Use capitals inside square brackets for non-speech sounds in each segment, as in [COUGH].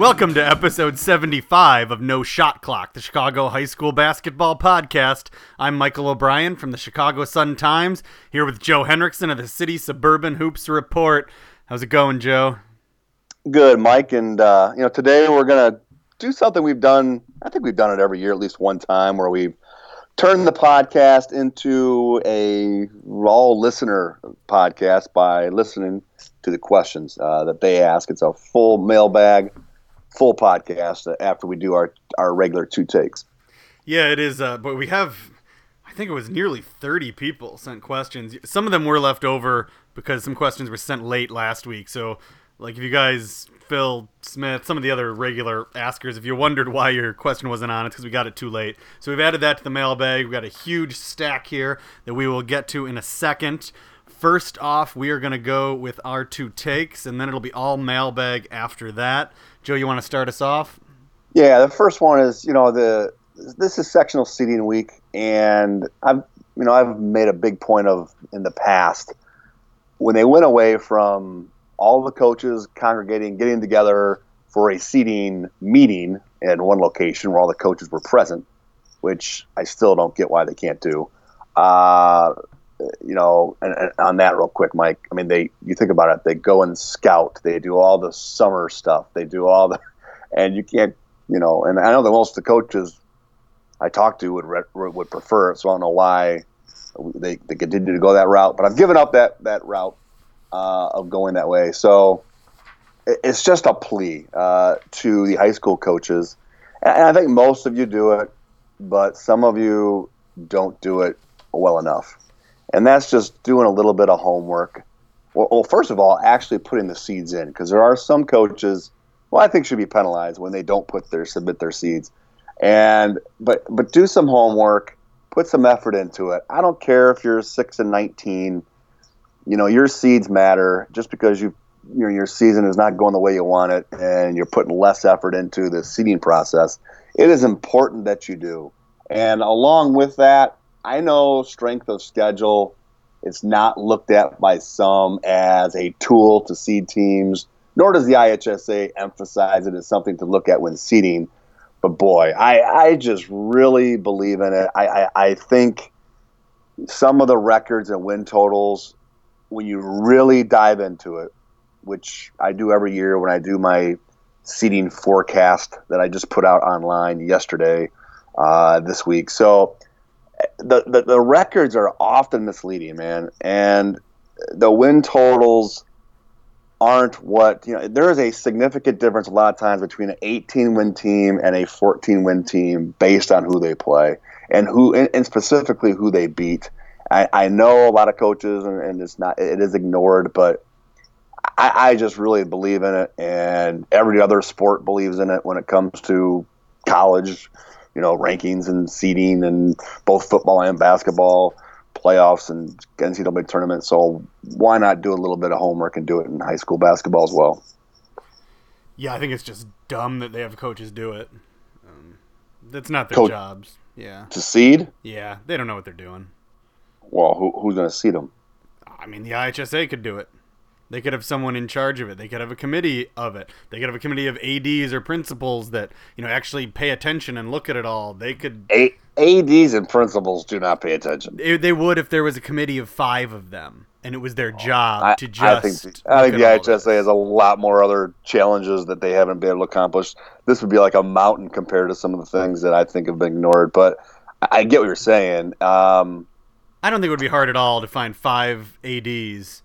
Welcome to episode 75 of No Shot Clock, the Chicago High School Basketball Podcast. I'm Michael O'Brien from the Chicago Sun Times, here with Joe Henricksen of the City Suburban Hoops Report. How's it going, Joe? Good, Mike. And, uh, you know, today we're going to do something we've done, I think we've done it every year at least one time, where we've turned the podcast into a raw listener podcast by listening to the questions uh, that they ask. It's a full mailbag full podcast after we do our our regular two takes. Yeah, it is. Uh, but we have, I think it was nearly thirty people sent questions. Some of them were left over because some questions were sent late last week. So, like, if you guys, Phil Smith, some of the other regular askers, if you wondered why your question wasn't on, it's because we got it too late. So we've added that to the mailbag. We've got a huge stack here that we will get to in a second. First off, we are going to go with our two takes, and then it'll be all mailbag after that. Joe, you want to start us off? Yeah, the first one is you know the this is sectional seating week, and I've you know I've made a big point of in the past when they went away from all the coaches congregating, getting together for a seating meeting in one location where all the coaches were present, which I still don't get why they can't do. Uh, you know, and, and, on that real quick, Mike. I mean, they you think about it, they go and scout, they do all the summer stuff, they do all the, [LAUGHS] and you can't, you know, and I know that most of the coaches I talked to would would prefer it, so I don't know why they they continue to go that route, but I've given up that that route uh, of going that way. So it's just a plea uh, to the high school coaches, and I think most of you do it, but some of you don't do it well enough and that's just doing a little bit of homework. Well, well first of all, actually putting the seeds in because there are some coaches, well, I think should be penalized when they don't put their submit their seeds, and but but do some homework, put some effort into it. I don't care if you're six and nineteen, you know your seeds matter. Just because you you know, your season is not going the way you want it, and you're putting less effort into the seeding process, it is important that you do. And along with that, I know strength of schedule is not looked at by some as a tool to seed teams, nor does the IHSA emphasize it as something to look at when seeding. But boy, I, I just really believe in it. I, I, I think some of the records and win totals, when you really dive into it, which I do every year when I do my seeding forecast that I just put out online yesterday, uh, this week. So the, the, the records are often misleading, man, and the win totals aren't what you know. There is a significant difference a lot of times between an 18 win team and a 14 win team based on who they play and who, and specifically who they beat. I, I know a lot of coaches, and, and it's not it is ignored, but I, I just really believe in it, and every other sport believes in it when it comes to college you know rankings and seeding and both football and basketball playoffs and NCAA tournament. So why not do a little bit of homework and do it in high school basketball as well? Yeah, I think it's just dumb that they have coaches do it. Um, that's not their Coach, jobs. Yeah. To seed? Yeah, they don't know what they're doing. Well, who, who's going to seed them? I mean, the IHSA could do it. They could have someone in charge of it. They could have a committee of it. They could have a committee of ads or principals that you know actually pay attention and look at it all. They could. A- ads and principals do not pay attention. They would if there was a committee of five of them, and it was their job I, to just. I think, I think the IHSA has a lot more other challenges that they haven't been able to accomplish. This would be like a mountain compared to some of the things that I think have been ignored. But I get what you're saying. Um, I don't think it would be hard at all to find five ads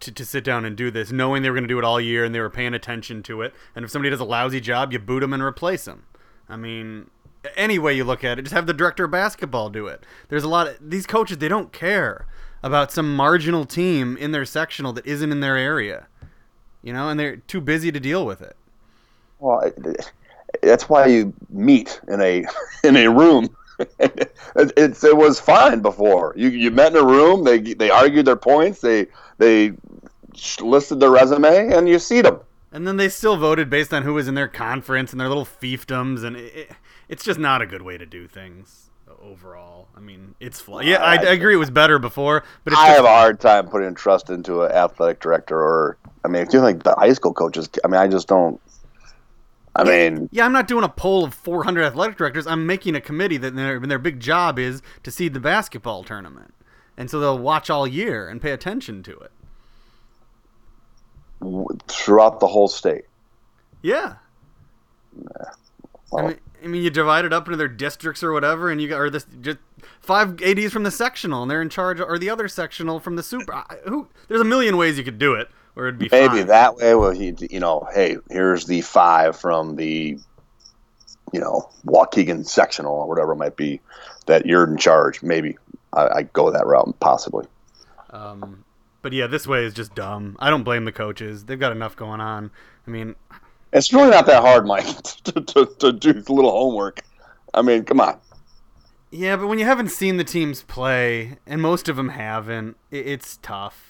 to, to sit down and do this, knowing they were going to do it all year and they were paying attention to it. And if somebody does a lousy job, you boot them and replace them. I mean, any way you look at it, just have the director of basketball do it. There's a lot of these coaches, they don't care about some marginal team in their sectional that isn't in their area, you know, and they're too busy to deal with it. Well, that's why you meet in a [LAUGHS] in a room. [LAUGHS] it, it was fine before. You you met in a room. They they argued their points. They they listed their resume, and you see them. And then they still voted based on who was in their conference and their little fiefdoms, and it, it's just not a good way to do things. Overall. I mean, it's fl- yeah. I, I, agree it was better before, but I have a hard time putting trust into an athletic director. Or I mean, if you think the high school coaches, I mean, I just don't. I mean, yeah, I'm not doing a poll of 400 athletic directors. I'm making a committee that their their big job is to seed the basketball tournament, and so they'll watch all year and pay attention to it throughout the whole state. Yeah. Nah. Well, I mean, I mean, you divide it up into their districts or whatever, and you got or this just five ads from the sectional, and they're in charge, or the other sectional from the super. I, who? There's a million ways you could do it, or it'd be maybe fine. that way. Well, he, you know, hey, here's the five from the, you know, Waukegan sectional or whatever it might be, that you're in charge. Maybe I, I go that route, possibly. Um, but yeah, this way is just dumb. I don't blame the coaches. They've got enough going on. I mean, it's really not that hard, Mike, [LAUGHS] to, to, to do a little homework. I mean, come on. Yeah, but when you haven't seen the teams play, and most of them haven't, it's tough.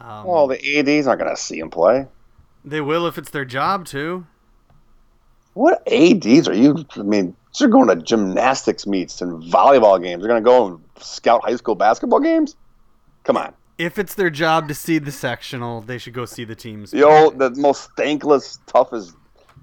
Um, well, the AD's not going to see them play. They will if it's their job to. What ADs are you? I mean, they're going to gymnastics meets and volleyball games. They're going to go and scout high school basketball games. Come on if it's their job to see the sectional, they should go see the teams. The old, the most thankless, toughest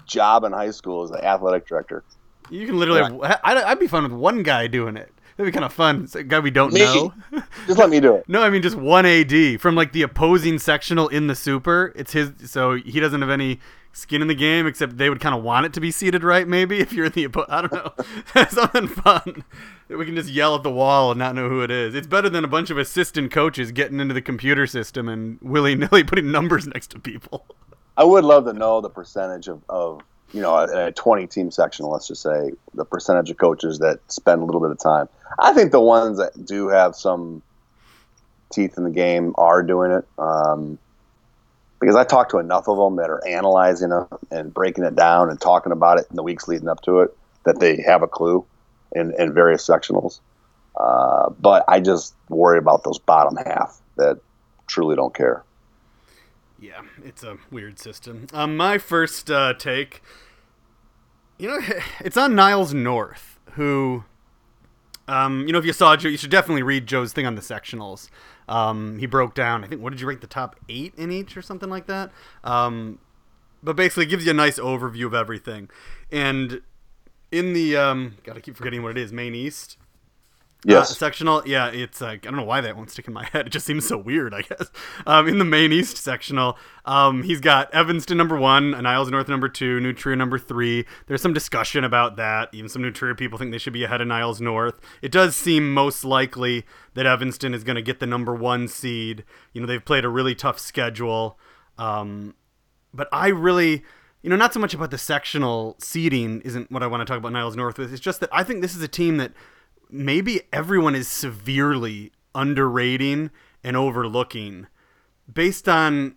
job in high school is the athletic director. You can literally. Yeah. I'd, I'd, be fun with one guy doing it. That'd be kind of fun. It's a guy we don't me. know. [LAUGHS] just let me do it. No, I mean just one AD from like the opposing sectional in the super. It's his, so he doesn't have any skin in the game, except they would kind of want it to be seated right. Maybe [LAUGHS] if you're in the I don't know, [LAUGHS] something fun that we can just yell at the wall and not know who it is. It's better than a bunch of assistant coaches getting into the computer system and willy nilly putting numbers next to people. I would love to know the percentage of, of you know a 20 team section. Let's just say the percentage of coaches that spend a little bit of time. I think the ones that do have some teeth in the game are doing it. Um, because I talked to enough of them that are analyzing it and breaking it down and talking about it in the weeks leading up to it that they have a clue in, in various sectionals. Uh, but I just worry about those bottom half that truly don't care. Yeah, it's a weird system. Um, my first uh, take, you know, [SIGHS] it's on Niles North, who, um, you know, if you saw Joe, you should definitely read Joe's thing on the sectionals. Um, he broke down. I think what did you rate the top eight in each or something like that? Um, but basically, gives you a nice overview of everything. And in the um, gotta keep forgetting what it is, Maine East. Yes. Uh, sectional, yeah, it's like I don't know why that won't stick in my head. It just seems so weird, I guess. Um, in the Maine East sectional, um, he's got Evanston number one, Niles North number two, New Trier number three. There's some discussion about that. Even some New Trier people think they should be ahead of Niles North. It does seem most likely that Evanston is going to get the number one seed. You know, they've played a really tough schedule. Um, but I really, you know, not so much about the sectional seeding isn't what I want to talk about Niles North with. It's just that I think this is a team that – maybe everyone is severely underrating and overlooking based on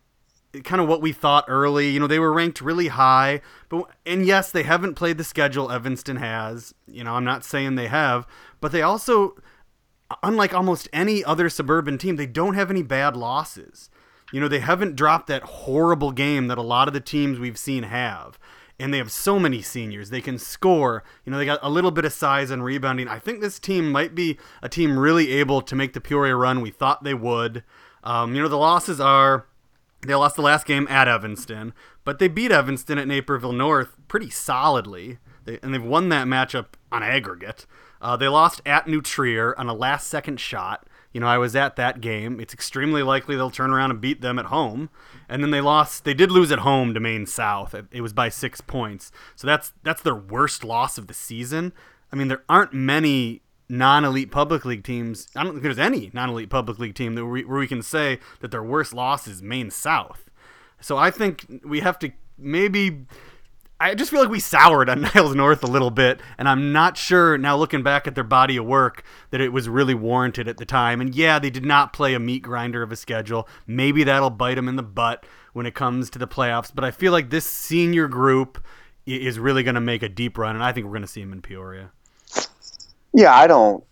kind of what we thought early. You know, they were ranked really high, but and yes, they haven't played the schedule Evanston has. You know, I'm not saying they have, but they also unlike almost any other suburban team, they don't have any bad losses. You know, they haven't dropped that horrible game that a lot of the teams we've seen have and they have so many seniors. They can score. You know, they got a little bit of size and rebounding. I think this team might be a team really able to make the Peoria run we thought they would. Um, you know, the losses are they lost the last game at Evanston, but they beat Evanston at Naperville North pretty solidly, they, and they've won that matchup on aggregate. Uh, they lost at New Trier on a last second shot. You know, I was at that game. It's extremely likely they'll turn around and beat them at home. And then they lost. They did lose at home to Maine South. It was by six points. So that's that's their worst loss of the season. I mean, there aren't many non-elite public league teams. I don't think there's any non-elite public league team that we, where we can say that their worst loss is Maine South. So I think we have to maybe I just feel like we soured on [LAUGHS] Niles North a little bit, and I'm not sure now looking back at their body of work that it was really warranted at the time. And yeah, they did not play a meat grinder of a schedule. Maybe that'll bite them in the butt when it comes to the playoffs. But I feel like this senior group is really going to make a deep run, and I think we're going to see them in Peoria. Yeah, I don't.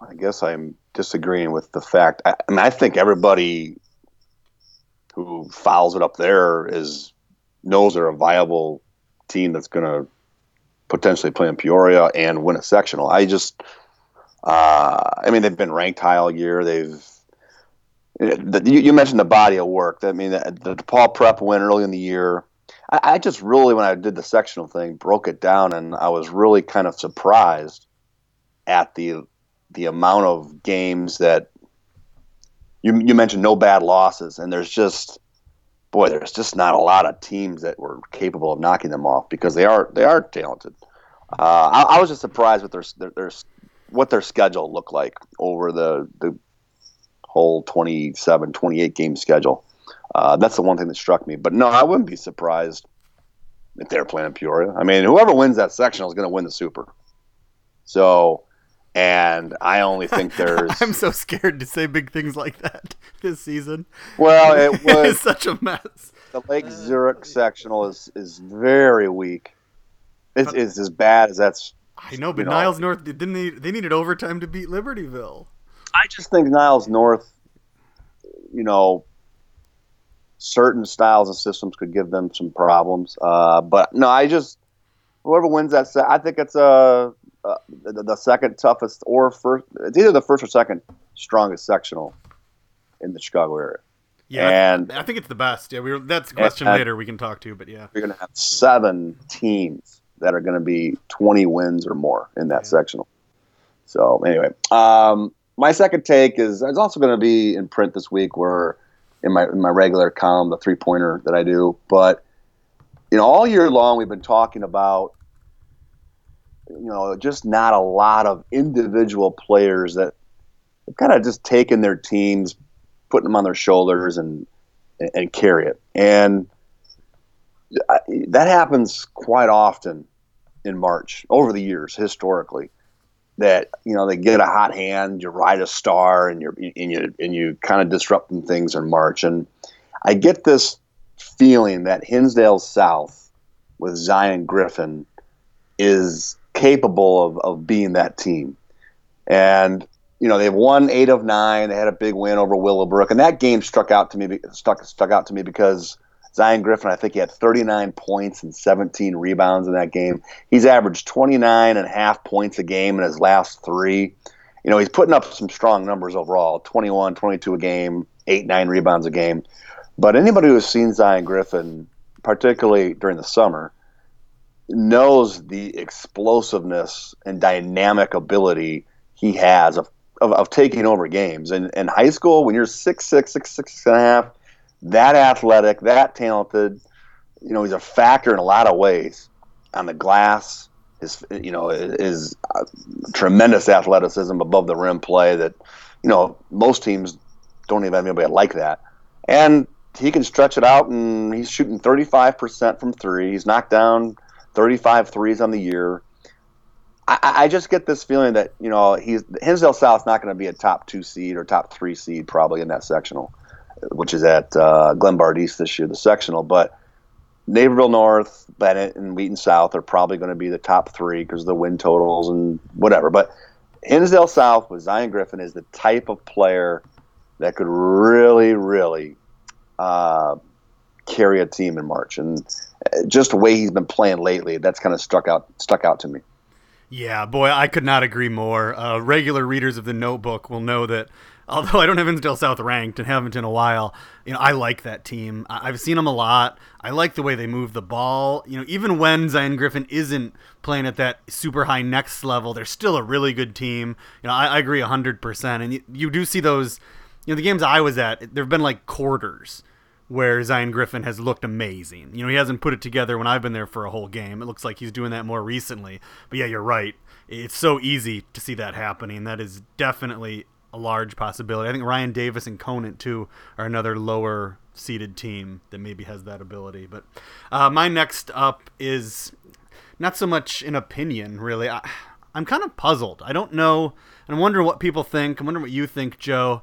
I guess I'm disagreeing with the fact. I, I mean, I think everybody who fouls it up there is knows they're a viable team that's going to potentially play in Peoria and win a sectional. I just, uh, I mean, they've been ranked high all year. They've, the, you, you, mentioned the body of work. I mean, the, the prep win early in the year. I, I just really, when I did the sectional thing, broke it down, and I was really kind of surprised at the the amount of games that you you mentioned no bad losses, and there's just boy, there's just not a lot of teams that were capable of knocking them off because they are they are talented. Uh, I, I, was just surprised with their, their, their what their schedule looked like over the the whole 27, 28 game schedule. Uh, that's the one thing that struck me. But no, I wouldn't be surprised if they're playing Peoria. I mean, whoever wins that sectional is going to win the Super. So, and I only think [LAUGHS] there's. I'm so scared to say big things like that [LAUGHS] this season. Well, it [LAUGHS] was such a mess. The Lake Zurich sectional is is very weak. It's, it's as bad as that's. I know, but Niles know, North didn't they? They needed overtime to beat Libertyville. I just think Niles North, you know, certain styles and systems could give them some problems. Uh, but no, I just whoever wins that set, I think it's a uh, the, the, second toughest or first. It's either the first or second strongest sectional in the Chicago area. Yeah, and I think it's the best. Yeah, we were, that's a question and, later we can talk to, but yeah, we're gonna have seven teams that are gonna be twenty wins or more in that yeah. sectional. So anyway, um, my second take is it's also going to be in print this week, where in my in my regular column, the three pointer that I do, but you know, all year long we've been talking about you know, just not a lot of individual players that have kind of just taken their teams, putting them on their shoulders, and and carry it. And that happens quite often in March over the years historically. That you know they get a hot hand, you ride a star, and you and you and you kind of disrupting things in March. And I get this feeling that Hinsdale South with Zion Griffin is capable of, of being that team. And you know they've won eight of nine. They had a big win over Willowbrook, and that game struck out to me stuck stuck out to me because Zion Griffin, I think he had 39 points and 17 rebounds in that game. He's averaged 29 and a half points a game in his last three. You know, he's putting up some strong numbers overall 21, 22 a game, 8, 9 rebounds a game. But anybody who's seen Zion Griffin, particularly during the summer, knows the explosiveness and dynamic ability he has of, of, of taking over games. And in high school, when you're six six six six and a half, that athletic, that talented, you know, he's a factor in a lot of ways on the glass. His, you know, his uh, tremendous athleticism above the rim play that, you know, most teams don't even have anybody like that. And he can stretch it out, and he's shooting 35% from three. He's knocked down 35 threes on the year. I, I just get this feeling that you know he's Hinsdale South's not going to be a top two seed or top three seed probably in that sectional, which is at uh, Glenbard East this year, the sectional. But Naperville North, Benet, and Wheaton South are probably going to be the top three because of the win totals and whatever. But Hinsdale South with Zion Griffin is the type of player that could really, really uh, carry a team in March. And just the way he's been playing lately, that's kind of stuck out stuck out to me. Yeah, boy, I could not agree more. Uh, regular readers of the Notebook will know that [LAUGHS] although I don't have Hinsdale South ranked and haven't in a while, you know, I like that team. I- have seen them a lot. I like the way they move the ball. You know, even when Zion Griffin isn't playing at that super high next level, they're still a really good team. You know, I, I agree 100%. And you, you do see those, you know, the games I was at, there have been like quarters where Zion Griffin has looked amazing. You know, he hasn't put it together when I've been there for a whole game. It looks like he's doing that more recently. But yeah, you're right. It's so easy to see that happening. That is definitely a large possibility. I think Ryan Davis and Conant too are another lower seeded team that maybe has that ability. But uh, my next up is not so much an opinion, really. I, I'm kind of puzzled. I don't know. I'm wondering what people think. I'm wondering what you think, Joe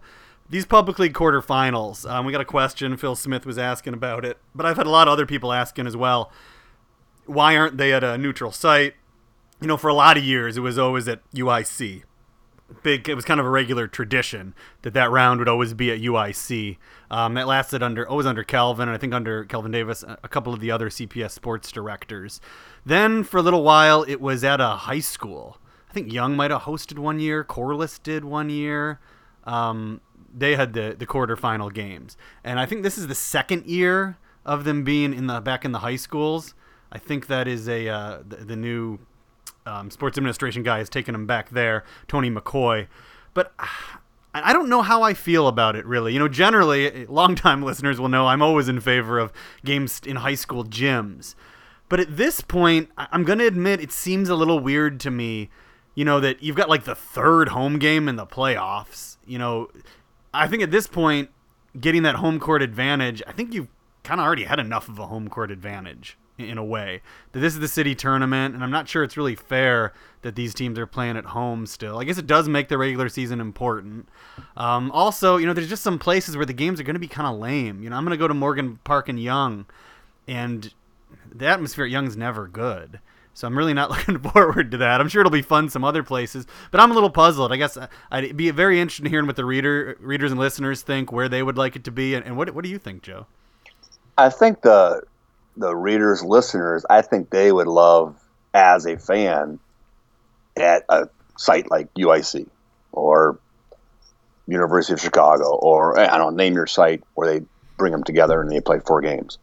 these public league quarterfinals. Um, we got a question. Phil Smith was asking about it, but I've had a lot of other people asking as well. Why aren't they at a neutral site? You know, for a lot of years, it was always at UIC. big. It was kind of a regular tradition that that round would always be at UIC. Um, that lasted under always under Calvin, and I think under Calvin Davis, a couple of the other CPS sports directors. Then for a little while, it was at a high school. I think Young might have hosted one year. Corliss did one year. Um, they had the the quarterfinal games, and I think this is the second year of them being in the back in the high schools. I think that is a uh, the, the new um, sports administration guy has taken them back there, Tony McCoy. But I don't know how I feel about it really. You know, generally, longtime [LAUGHS] listeners will know I'm always in favor of games in high school gyms. But at this point, I'm going to admit it seems a little weird to me, you know, that you've got like the third home game in the playoffs. You know, I think at this point, getting that home court advantage, I think you've kind of already had enough of a home court advantage in a way. That this is the city tournament, and I'm not sure it's really fair that these teams are playing at home still. I guess it does make the regular season important. Um, also, you know, there's just some places where the games are going to be kind of lame. You know, I'm going to go to Morgan Park and Young, and the atmosphere at Young's never good. So I'm really not [LAUGHS] looking forward to that. I'm sure it'll be fun some other places, but I'm a little puzzled. I guess uh, I'd be very interested in hearing what the reader, readers and listeners think, where they would like it to be, and, and what what do you think, Joe? I think the the readers, listeners, I think they would love as a fan at a site like UIC or University of Chicago or I don't know, name your site where they bring them together and they play four games.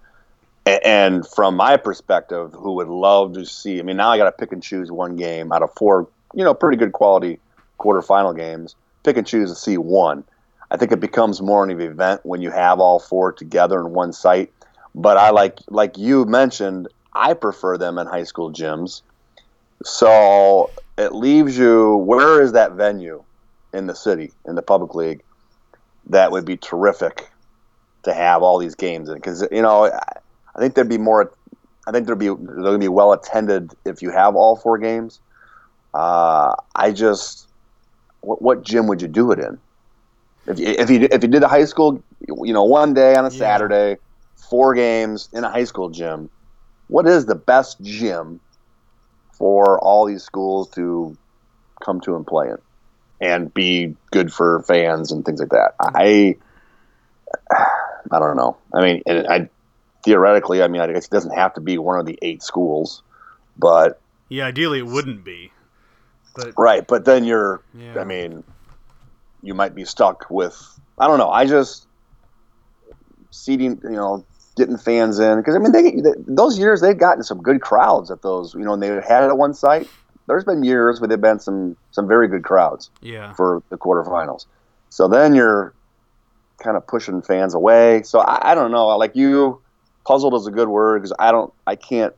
And from my perspective, who would love to see, I mean, now I got to pick and choose one game out of four, you know, pretty good quality quarterfinal games, pick and choose to see one. I think it becomes more of an event when you have all four together in one site but I like like you mentioned, I prefer them in high school gyms. So it leaves you where is that venue in the city in the public league that would be terrific to have all these games in because you know I think there'd be more I think there'd be they're to be well attended if you have all four games. Uh, I just what, what gym would you do it in? If you, if you if you did a high school, you know, one day on a yeah. Saturday, four games in a high school gym. What is the best gym for all these schools to come to and play in and be good for fans and things like that? I I don't know. I mean, and I theoretically, I mean, I guess it doesn't have to be one of the eight schools, but yeah, ideally it wouldn't be. But right, but then you're, yeah. I mean, you might be stuck with. I don't know. I just seating, you know, getting fans in because I mean they, they, those years they've gotten some good crowds at those you know and they had it at one site. There's been years where they've been some some very good crowds. Yeah. For the quarterfinals, so then you're kind of pushing fans away. So I, I don't know. Like you, puzzled is a good word because I don't I can't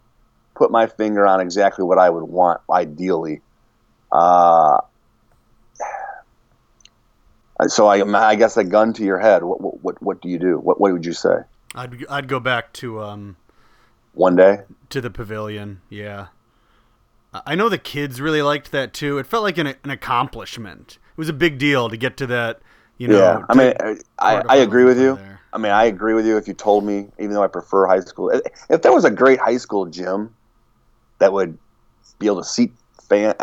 put my finger on exactly what I would want ideally. Uh, so I, I guess a gun to your head. What, what, what do you do? What, what would you say? I'd I'd go back to um one day to the pavilion. Yeah. I know the kids really liked that too. It felt like an, an accomplishment. It was a big deal to get to that. You know. Yeah, I mean, I, I agree with you. There. I mean, I agree with you. If you told me, even though I prefer high school, if there was a great high school gym that would be able to seat fan,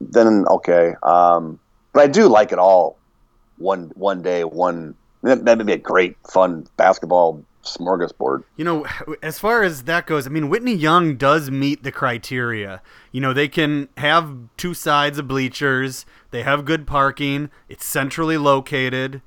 then okay. Um, but I do like it all. One one day, one that would be a great, fun basketball smorgasbord. You know, as far as that goes, I mean, Whitney Young does meet the criteria. You know, they can have two sides of bleachers, they have good parking, it's centrally located.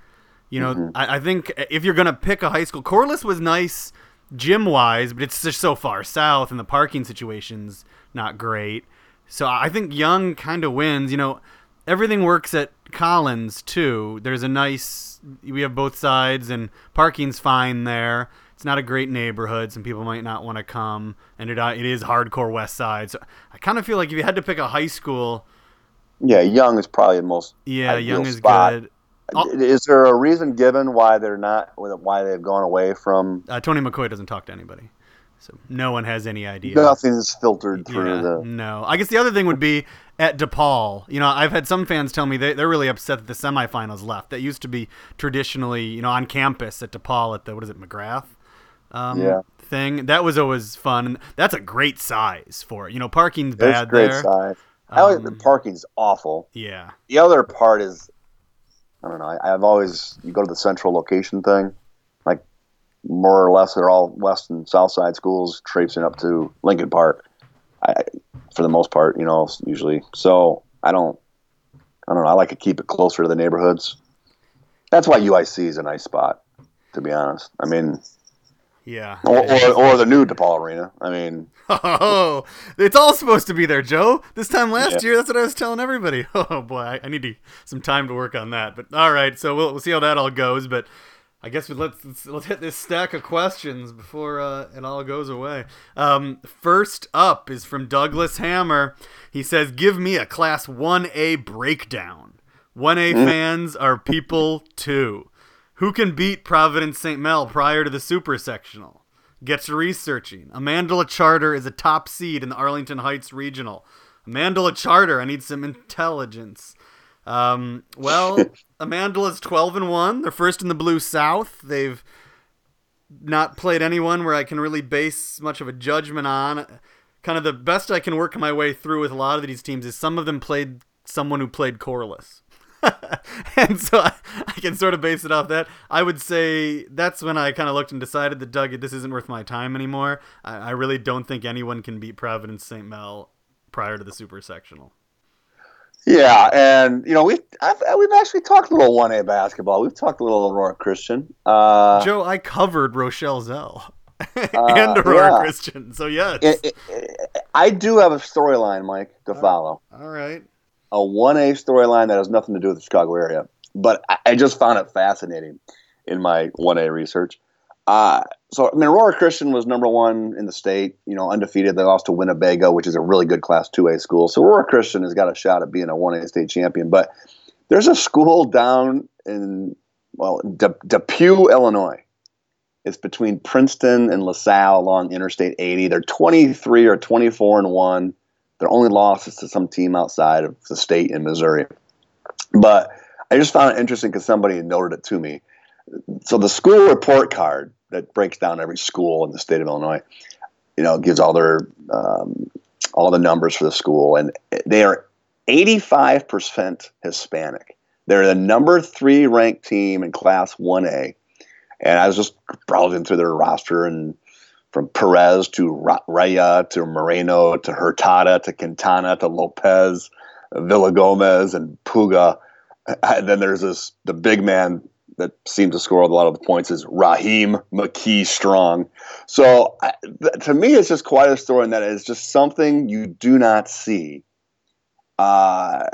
You know, mm-hmm. I, I, think if you're going to pick a high school, Corliss was nice gym wise, but it's just so far south and the parking situation's not great. So I think Young kind of wins. You know, everything works at Collins too. There's a nice we have both sides and parking's fine there. It's not a great neighborhood. Some people might not want to come, and it uh, it is hardcore West Side. So I kind of feel like if you had to pick a high school, yeah, Young is probably the most yeah Young is spot. good. Is there a reason given why they're not why they've gone away from? Uh, Tony McCoy doesn't talk to anybody. So no one has any idea. Nothing's filtered through yeah, the. No, I guess the other thing would be at DePaul. You know, I've had some fans tell me they, they're really upset that the semifinals left. That used to be traditionally, you know, on campus at DePaul at the what is it, McGrath? Um, yeah. Thing that was always fun. And that's a great size for it. You know, parking's bad great there. Size. I always, the Um, parking's awful. Yeah. The other part is, I don't know. I, I've always you go to the central location thing, like more or less they're all west and south side schools traipsing up to Lincoln Park. I, for the most part, you know, usually. So I don't, I don't know. I like to keep it closer to the neighborhoods. That's why UIC is a nice spot, to be honest. I mean, Yeah. or, or, or the new DePaul Arena. I mean, [LAUGHS] Oh, it's all supposed to be there, Joe. This time last Yeah. year, that's what I was telling everybody. [LAUGHS] Oh boy, I, I need to, some time to work on that. But all right, so we'll, we'll see how that all goes. But I guess let's, let's let's hit this stack of questions before uh, it all goes away. Um, first up is from Douglas Hammer. He says, "Give me a Class One A breakdown. One A fans are people too. Who can beat Providence St. Mel prior to the Super Sectional?" Gets researching. Amandla Charter is a top seed in the Arlington Heights Regional. Amandla Charter, I need some intelligence. Um, well, [LAUGHS] Amandla's 12 and 1. They're first in the Blue South. They've not played anyone where I can really base much of a judgment on. Kind of the best I can work my way through with a lot of these teams is some of them played someone who played Corliss. [LAUGHS] and so I, I can sort of base it off that. I would say that's when I kind of looked and decided that Doug, this isn't worth my time anymore. I, I really don't think anyone can beat Providence St. Mel prior to the Super Sectional. yeah, and you know we've I've, we've actually talked a little one A basketball. We've talked a little Aurora Christian. Uh, Joe, I covered Rochelle Zell [LAUGHS] and Uh, Aurora yeah. Christian, so yes. it, it, it- I do have a storyline, Mike, to follow. All right. A one A storyline that has nothing to do with the Chicago area, but I, I just found it fascinating in my one A research. Uh, so I mean, Aurora Christian was number one in the state. You know, undefeated. They lost to Winnebago, which is a really good Class Two A school. So Aurora Christian has got a shot at being a one A state champion. But there's a school down in well De- DePue, Illinois. It's between Princeton and LaSalle along Interstate 80. They're 23 or 24 and one. Their only loss is to some team outside of the state in Missouri. But I just found it interesting because somebody noted it to me. So the school report card that breaks down every school in the state of Illinois, you know, gives all their um, all the numbers for the school, and they are 85% Hispanic. They're the number three ranked team in Class 1A. And I was just browsing through their roster, and from Perez to Ra- Raya to Moreno to Hurtada to Quintana to Lopez, Villa Gomez, and Puga. [LAUGHS] And then there's this the big man that seems to score a lot of the points is Raheem McKee Strong. So to me, it's just quite a story, and that is just something you do not see uh,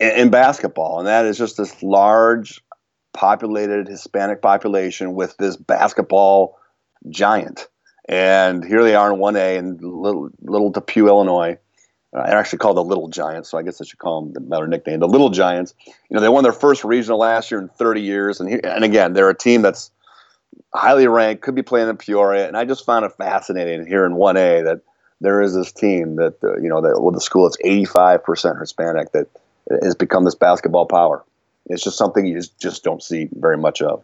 in, in basketball, and that is just this large, populated Hispanic population with this basketball giant. And here they are in 1A in little, little DePue, Illinois. Uh, I actually call the Little Giants, so I guess I should call them the better nickname. The Little Giants. You know, they won their first regional last year in 30 years, and and again, they're a team that's highly ranked, could be playing in Peoria, and I just found it fascinating here in 1A that there is this team that uh, you know that with the school that's 85% Hispanic that has become this basketball power. It's just something you just, just don't see very much of.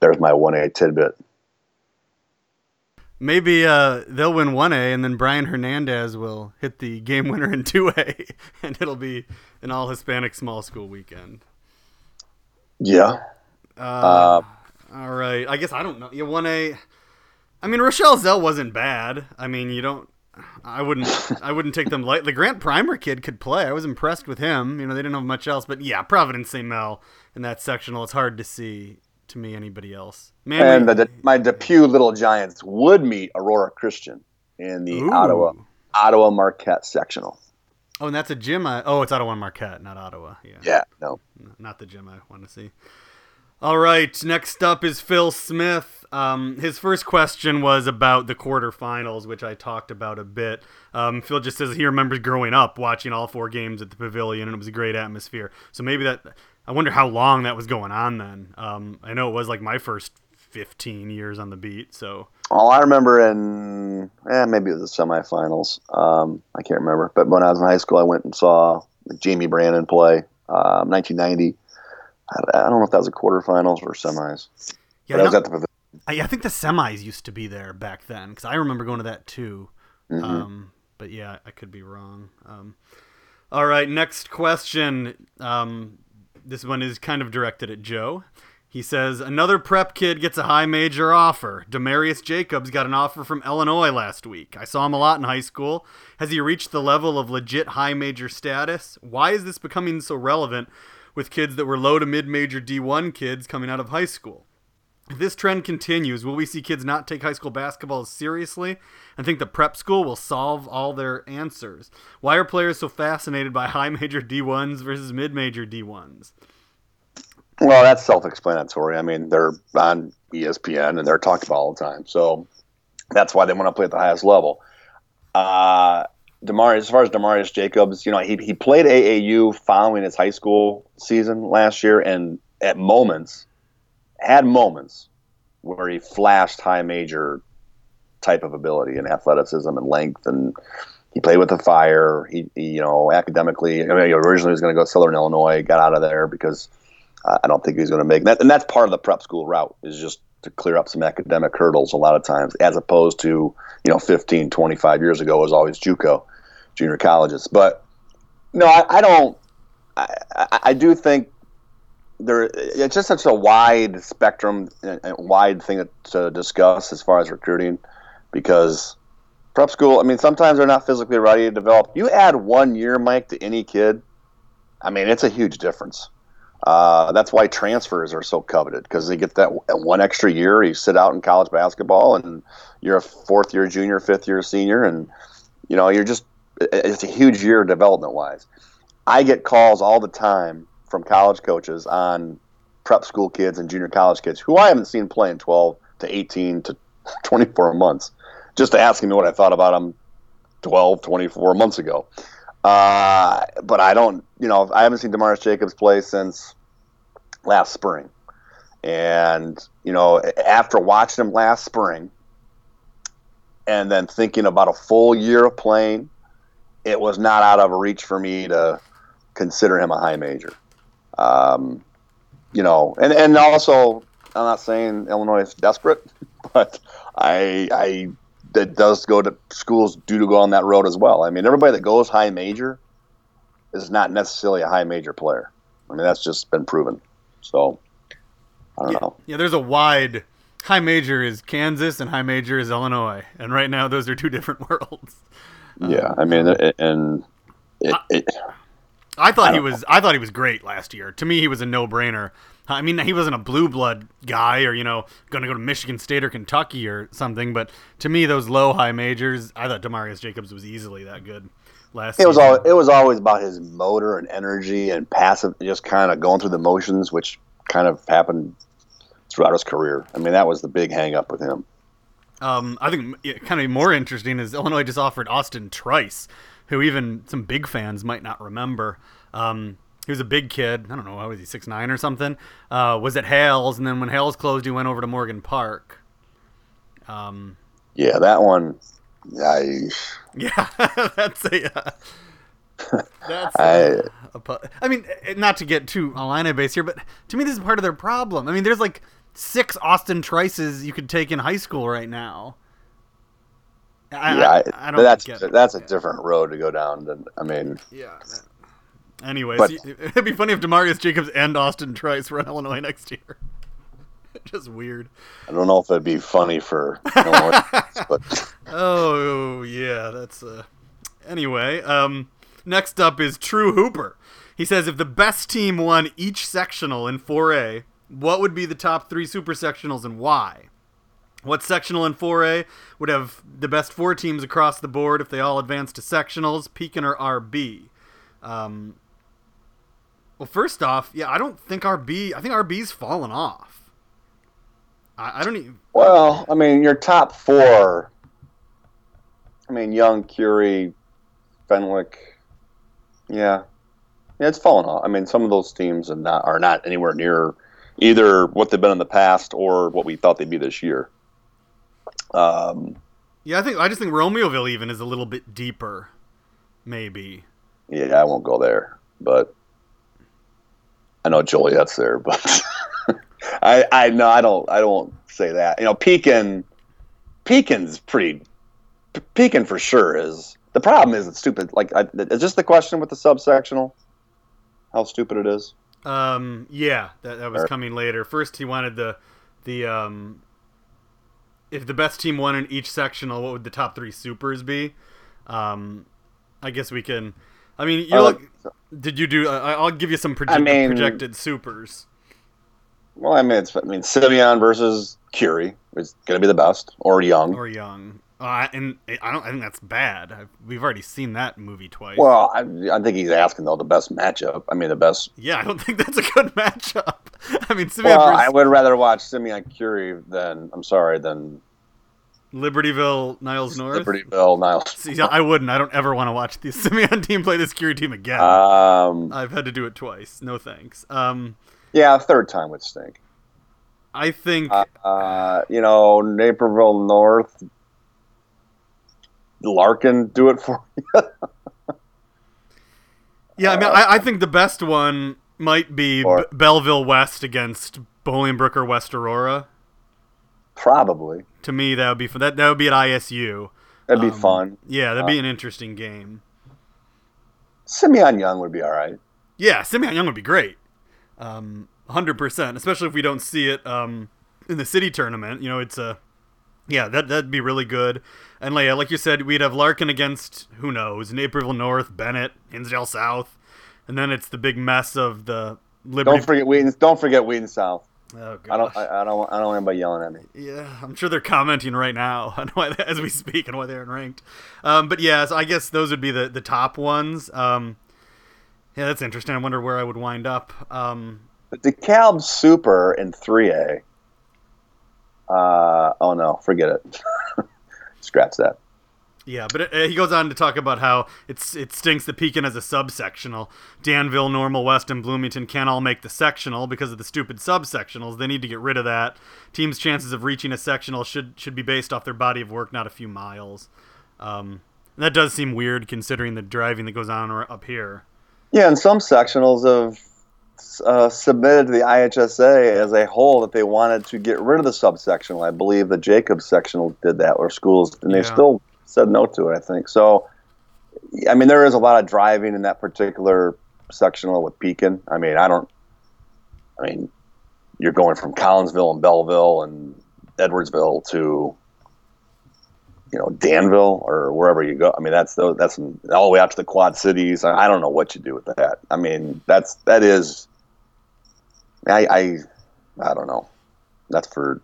There's my 1A tidbit. Maybe uh, they'll win 1A, and then Brian Hernandez will hit the game winner in 2A, [LAUGHS] and it'll be an all Hispanic small school weekend. Yeah. Uh, all right. I guess I don't know. Yeah, 1A. I mean, Rochelle Zell wasn't bad. I mean, you don't. I wouldn't. [LAUGHS] I wouldn't take them lightly. Grant Primer kid could play. I was impressed with him. You know, they didn't have much else, but yeah, Providence St. Mel in that sectional. It's hard to see to me anybody else. And the, my DePue Little Giants would meet Aurora Christian in the Ottawa Ottawa Marquette sectional. Oh, and that's a gym. I, oh, it's Ottawa Marquette, not Ottawa. Yeah. Yeah, no. Not the gym I want to see. All right. Next up is Phil Smith. Um, his first question was about the quarterfinals, which I talked about a bit. Um, Phil just says he remembers growing up watching all four games at the Pavilion, and it was a great atmosphere. So maybe that. I wonder how long that was going on then. Um, I know it was like my first 15 years on the beat. So All I remember in eh, maybe it was the semifinals. Um, I can't remember. But when I was in high school, I went and saw Jamie Brandon play. Um, 1990. I, I don't know if that was a quarterfinals or semis. yeah, I was at the. I, I think the semis used to be there back then because I remember going to that too. Mhm. Um, but yeah, I could be wrong. Um, all right, next question. This one is kind of directed at Joe. He says another prep kid gets a high major offer. Demarius Jacobs got an offer from Illinois last week. I saw him a lot in high school. Has he reached the level of legit high major status? Why is this becoming so relevant with kids that were low to mid major D1 kids coming out of high school? If this trend continues, will we see kids not take high school basketball seriously and think the prep school will solve all their answers? Why are players so fascinated by high major D1s versus mid major D1s? Well, that's self-explanatory. I mean, they're on ESPN and they're talked about all the time, so that's why they want to play at the highest level. Uh, Demarius, as far as Demarius Jacobs, you know, he he played AAU following his high school season last year, and at moments had moments where he flashed high major type of ability and athleticism and length and he played with the fire. He, he you know, academically, I mean, originally he was going to go to Southern Illinois, got out of there because uh, I don't think he's going to make that. And that's part of the prep school route is just to clear up some academic hurdles a lot of times, as opposed to, you know, 15, 25 years ago was always JUCO, junior colleges. But no, I, I don't, I, I do think there it's just such a wide spectrum and wide thing to discuss as far as recruiting because prep school i mean sometimes they're not physically ready to develop. You add one year mike to any kid i mean it's a huge difference. Uh, that's why transfers are so coveted because they get that one extra year you sit out in college basketball and you're a fourth year junior fifth year senior and you know you're just it's a huge year development wise i get calls all the time from college coaches on prep school kids and junior college kids who I haven't seen play in 12 to 18 to [LAUGHS] 24 months, just asking me what I thought about them 12, 24 months ago. Uh, but I don't, you know, I haven't seen Demarius Jacobs play since last spring. And, you know, after watching him last spring and then thinking about a full year of playing, it was not out of reach for me to consider him a high major. Um, you know, and and also, I'm not saying Illinois is desperate, [LAUGHS] but I I that does go to schools do to go on that road as well. I mean, everybody that goes high major is not necessarily a high major player. I mean, that's just been proven. So I don't yeah, know. Yeah, there's a wide high major is Kansas and high major is Illinois, and right now those are two different [LAUGHS] worlds. Yeah, I mean, and it, it, I thought I he was. Know. I thought he was great last year. To me, he was a no-brainer. I mean, he wasn't a blue blood guy, or you know, going to go to Michigan State or Kentucky or something. But to me, those low high majors, I thought Demarius Jacobs was easily that good last. Year. It was all. It was always about his motor and energy and passive, just kind of going through the motions, which kind of happened throughout his career. I mean, that was the big hang up with him. Um, I think kind of more interesting is Illinois just offered Austin Trice, who even some big fans might not remember. Um, he was a big kid. I don't know, how was he, six nine or something? Uh, was at Hales, and then when Hales closed, he went over to Morgan Park. Um, yeah, that one. I, [LAUGHS] yeah, [LAUGHS] that's a. Uh, that's [LAUGHS] I, a, I mean, eh, not to get too Illini base here, but to me, this is part of their problem. I mean, there's like six Austin Trices you could take in high school right now. I, yeah, I, I don't. That's that's a different road to go down. Than I mean, yeah. Anyways, but, it'd be funny if Demarius Jacobs and Austin Trice were in Illinois next year. [LAUGHS] Just weird. I don't know if it'd be funny for Illinois, [LAUGHS] but oh yeah, that's uh. Anyway, um, next up is True Hooper. He says if the best team won each sectional in 4A, what would be the top three super sectionals and why? What sectional in 4A would have the best four teams across the board if they all advanced to sectionals, Pekin or RB? Um, well, first off, yeah, I don't think RB. I think RB's fallen off. I, I don't even. Well, I mean, your top four. I mean, Young, Curie, Fenwick. Yeah, yeah, it's fallen off. I mean, some of those teams are not are not anywhere near either what they've been in the past or what we thought they'd be this year. Um, yeah, I think I just think Romeoville even is a little bit deeper, maybe. Yeah, I won't go there, but I know Joliet's there, but [LAUGHS] I I no, I don't I don't say that. You know, Pekin Pekin's pretty Pekin for sure is the problem is it's stupid. Like, I, is this the question with the subsectional? How stupid it is? Um, yeah, that, that was Or- coming later. First, he wanted the the um, if the best team won in each sectional, what would the top three supers be? Um, I guess we can. I mean, you Uh, look. Did you do? I I'll give you some proje- mean- projected supers. Well, I mean, it's I mean, Simeon versus Curie is going to be the best, or Young. or young. Uh, and I don't. I think that's bad. I've, we've already seen that movie twice. well, I, I think he's asking though the best matchup. I mean, the best. yeah, I don't [LAUGHS] think that's a good matchup. I mean, Simeon Well, versus I would rather watch Simeon Curie than I'm sorry than Libertyville, Niles North. Libertyville Niles. See, I wouldn't. I don't ever want to watch the [LAUGHS] Simeon team play this Curie team again. Um, I've had to do it twice. No thanks. Um, yeah, third time would stink. I think Uh, uh, you know, Naperville North. Larkin, do it for you? [LAUGHS] yeah. I mean, I, I think the best one might be Or- B- Belleville West against Bolingbrook or West Aurora. probably. To me, that would be fun. That that would be at ISU. That'd be Um, fun. Yeah, that'd be an interesting game. Simeon Young would be all right. Yeah, Simeon Young would be great. Um, 100%, especially if we don't see it um, in the city tournament. You know, it's a. Yeah, that, that'd be really good. And like, like you said, we'd have Larkin against, who knows, Naperville North, Benet, Hinsdale South. And then it's the big mess of the Liberty. Don't forget Wheaton. Don't forget Wheaton South. oh, I don't. I, I don't. I don't want anybody yelling at me. Yeah, I'm sure they're commenting right now [LAUGHS] on why as we speak and why they're ranked. Um, but yeah, so I guess those would be the, the top ones. Um, yeah, that's interesting. I wonder where I would wind up. Um, The DeKalb Super in 3A. Uh, oh no, forget it. [LAUGHS] Scratch that. Yeah, but uh he goes on to talk about how it's it stinks that Pekin has a subsectional. Danville, Normal West, and Bloomington can't all make the sectional because of the stupid subsectionals. They need to get rid of that. Teams' chances of reaching a sectional should should be based off their body of work, not a few miles. Um, that does seem weird considering the driving that goes on up here. Yeah, and some sectionals have uh, submitted to the IHSA as a whole that they wanted to get rid of the subsectional. I believe the Jacobs sectional did that, or schools, and they still said no to it. I think so. I mean, there is a lot of driving in that particular sectional with Pekin. I mean, I don't. I mean, you're going from Collinsville and Belleville and Edwardsville to you know Danville or wherever you go. I mean, that's that's all the way out to the Quad Cities. I, I don't know what you do with that. I mean, that's that is. I I, I don't know. That's for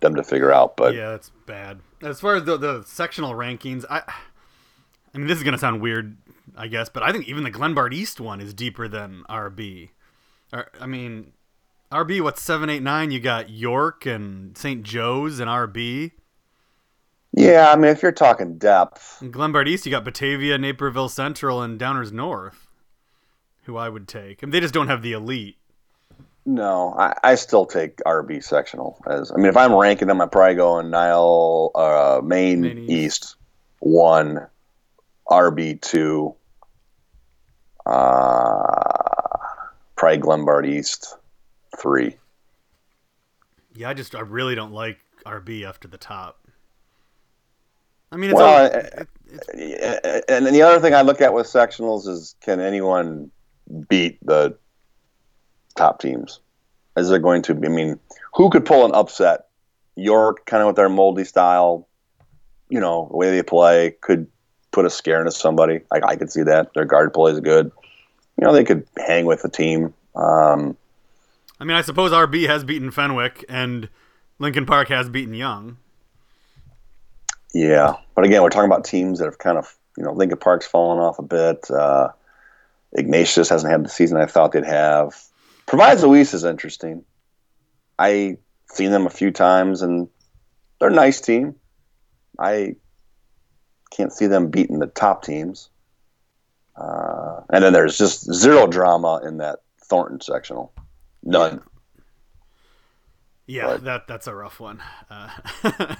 them to figure out. But yeah, that's bad. As far as the, the sectional rankings, I, I mean, this is gonna sound weird, I guess, but I think even the Glenbard East one is deeper than RB. Or, I mean, RB, what's seven, eight, nine? You got York and St. Joe's and RB. yeah, I mean, if you're talking depth, In Glenbard East, you got Batavia, Naperville Central, and Downers North, who I would take. And they just don't have the elite. No, I, I still take RB sectional as. I mean, if I'm ranking them, I'm probably going Nile, uh, Maine, Maine East. East one, RB two, uh, probably Glenbard East three. Yeah, I just I really don't like RB after the top. I mean, it's Well, all, uh, And then the other thing I look at with sectionals is can anyone beat the top teams? Is there going to be? I mean, who could pull an upset? York, kind of with their moldy style, you know, the way they play, could put a scare into somebody. I, I could see that. Their guard play is good. You know, they could hang with the team. Um, I mean, I suppose RB has beaten Fenwick and Lincoln Park has beaten Young. Yeah, but again, we're talking about teams that have kind of, you know, Lincoln Park's fallen off a bit. Uh, Ignatius hasn't had the season I thought they'd have. Proviso East is interesting. I've seen them a few times, and they're a nice team. I can't see them beating the top teams. Uh, and then there's just zero drama in that Thornton sectional. None. Yeah, But- that that's a rough one, uh,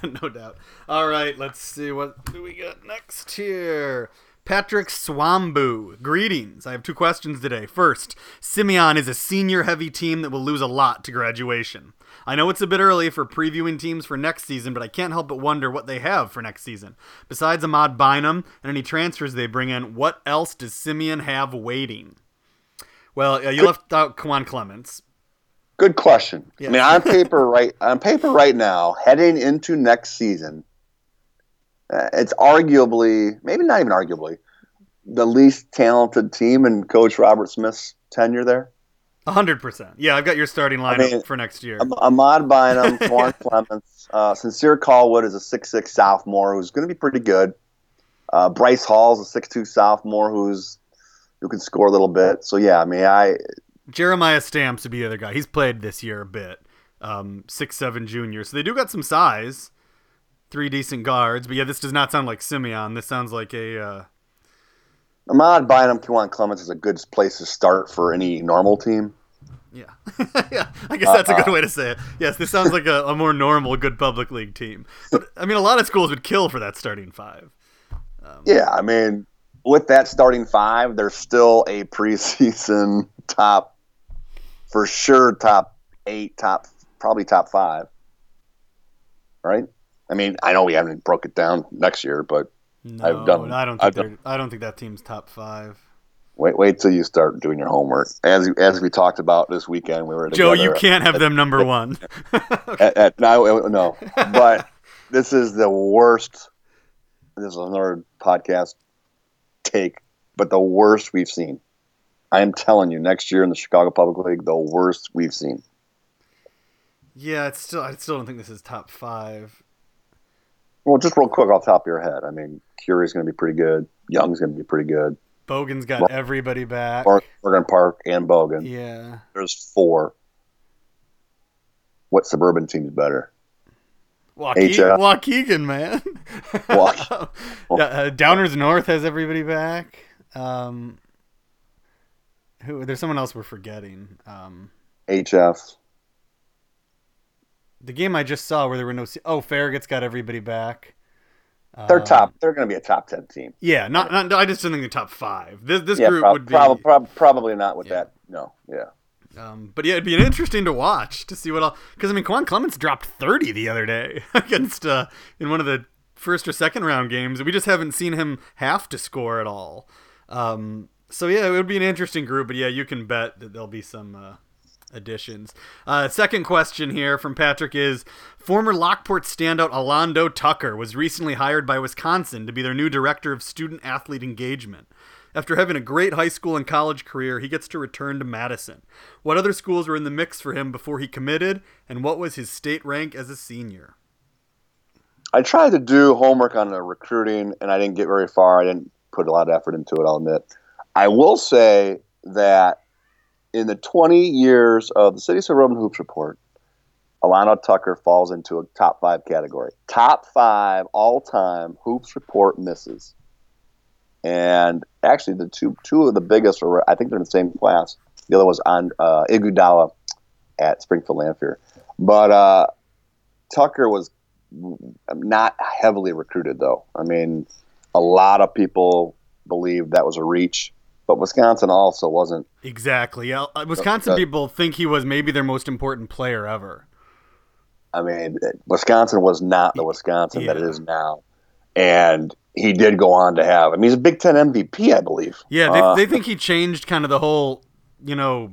[LAUGHS] no doubt. All right, let's see what do we got next here. Patrick Swambu, greetings. I have two questions today. First, Simeon is a senior heavy team that will lose a lot to graduation. I know it's a bit early for previewing teams for next season, but I can't help but wonder what they have for next season. Besides Ahmad Bynum and any transfers they bring in, what else does Simeon have waiting? Well, uh, you left out Kwan Clements. Good question. Yes. I mean, on paper, right on paper, right now, heading into next season, it's arguably, maybe not even arguably, the least talented team in Coach Robert Smith's tenure there. hundred percent. Yeah, I've got your starting lineup mean, for next year. Ahmad Bynum, Juan [LAUGHS] Clements, uh, Sincere Callwood is a six-six sophomore who's going to be pretty good. Uh, Bryce Hall's is a six-two sophomore who's who can score a little bit. So yeah, I mean, I Jeremiah Stamps would be the other guy. He's played this year a bit. Um, six seven junior, so they do got some size. Three decent guards, but yeah, this does not sound like Simeon. This sounds like a uh, Ahmad Bynum, Juan Clements is a good place to start for any normal team. yeah, [LAUGHS] yeah. I guess that's a good way to say it. Yes, this sounds like a, a more normal, good public league team. But I mean, a lot of schools would kill for that starting five. Yeah, I mean, with that starting five, there's still a preseason [LAUGHS] top, for sure, top eight, top probably top five, right? I mean, I know we haven't broke it down next year, but No, I've done- I don't think they're, I don't think that team's top five. wait, wait till you start doing your homework. As as we talked about this weekend, we were Joe, you can't have them number one. [LAUGHS] At, at, no, no, [LAUGHS] but this is the worst. This is another podcast take, but the worst we've seen. I am telling you, next year in the Chicago Public League, the worst we've seen. yeah, it's still. I still don't think this is top five. Well, just real quick off the top of your head, I mean, Curie's going to be pretty good. Young's going to be pretty good. Bogan's got Well- everybody back. Morgan Park and Bogan. Yeah. There's four. What suburban team's better? Waukegan. Waukegan man. Wauk- [LAUGHS] uh, Downers North has everybody back. Um, who? There's someone else we're forgetting. Um, HF. The game I just saw where there were no. Oh, Farragut's got everybody back. They're Um, top. They're going to be a top ten team. Yeah, not, not. I just don't think the top five. This this Yeah, group prob- would be. prob- prob- probably not with Yeah. that. No, yeah. Um, but yeah, it'd be interesting to watch to see what all because I mean, Quan Clements dropped thirty the other day [LAUGHS] against uh, in one of the first or second round games. We just haven't seen him have to score at all. Um, so yeah, it would be an interesting group. But yeah, you can bet that there'll be some uh, additions. Uh, second question here from Patrick is: Former Lockport standout Alando Tucker was recently hired by Wisconsin to be their new director of student athlete engagement. After having a great high school and college career, he gets to return to Madison. What other schools were in the mix for him before he committed, and what was his state rank as a senior? I tried to do homework on the recruiting, and I didn't get very far. I didn't put a lot of effort into it. I'll admit. I will say that in the 20 years of the City/Suburban Hoops Report, Alando Tucker falls into a top five category. Top five all time Hoops Report misses. And actually, the two two of the biggest are I think they're in the same class. The other was on uh, Iguodala at Springfield Lanphier, but uh, Tucker was not heavily recruited though. I mean, a lot of people believe that was a reach, but Wisconsin also wasn't. Exactly. Yeah, uh, Wisconsin Okay. people think he was maybe their most important player ever. I mean, Wisconsin was not the Wisconsin that it Yeah. is now, and he did go on to have. I mean, he's a Big Ten MVP, I believe. Yeah, they, Uh, they think he changed kind of the whole, you know,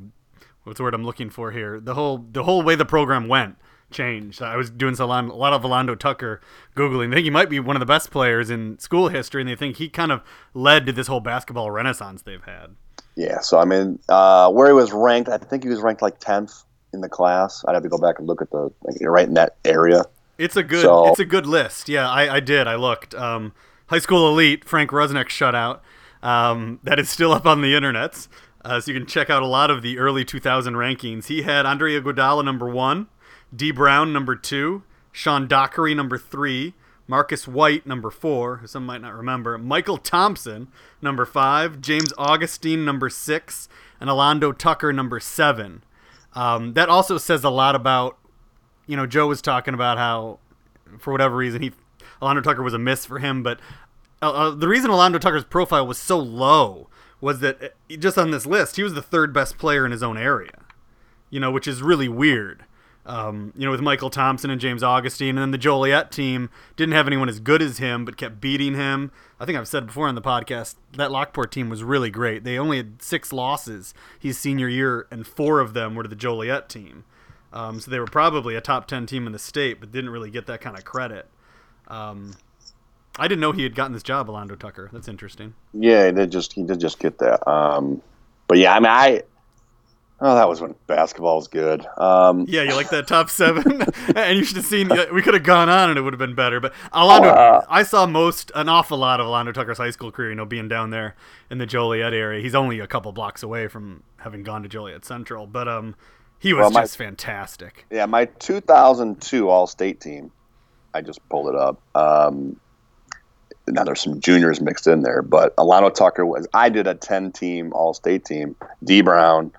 what's the word I'm looking for here? The whole the whole way the program went changed. I was doing a lot of Alando Tucker googling. They think he might be one of the best players in school history, and they think he kind of led to this whole basketball renaissance they've had. Yeah, so I mean, uh, where he was ranked, I think he was ranked like tenth in the class. I'd have to go back and look at the like, right in that area. It's a good So- it's a good list. Yeah, I, I did. I looked. Um, high school elite Frank Rusnick shutout. Um, that is still up on the internets, uh, so you can check out a lot of the early 2000 rankings. He had Andre Iguodala number one, D. Brown number two, Sean Dockery number three, Marcus White number four, who some might not remember, Michael Thompson number five, James Augustine number six, and Alando Tucker number seven. Um, that also says a lot about you know, Joe was talking about how, for whatever reason, he Alando Tucker was a miss for him, but uh, uh, the reason Alando Tucker's profile was so low was that uh, just on this list, he was the third best player in his own area. You know, which is really weird. Um, you know, with Michael Thompson and James Augustine, and then the Joliet team didn't have anyone as good as him, but kept beating him. I think I've said before on the podcast that Lockport team was really great. They only had six losses his senior year, and four of them were to the Joliet team. Um, so they were probably a top ten team in the state, but didn't really get that kind of credit. Um, I didn't know he had gotten this job, Alando Tucker. That's interesting. Yeah, he did just he did just get that. Um, but yeah, I mean, I oh, that was when basketball was good. Um, yeah, you like that top seven, [LAUGHS] and you should have seen. We could have gone on, and it would have been better. But Alando, uh, I saw most an awful lot of Alando Tucker's high school career. You know, being down there in the Joliet area, he's only a couple blocks away from having gone to Joliet Central, but um, he was well, my, just fantastic. Yeah, my 2002 All State team. I just pulled it up. Um, now there's some juniors mixed in there, but Alando Tucker was. I did a 10 team All State team. D Brown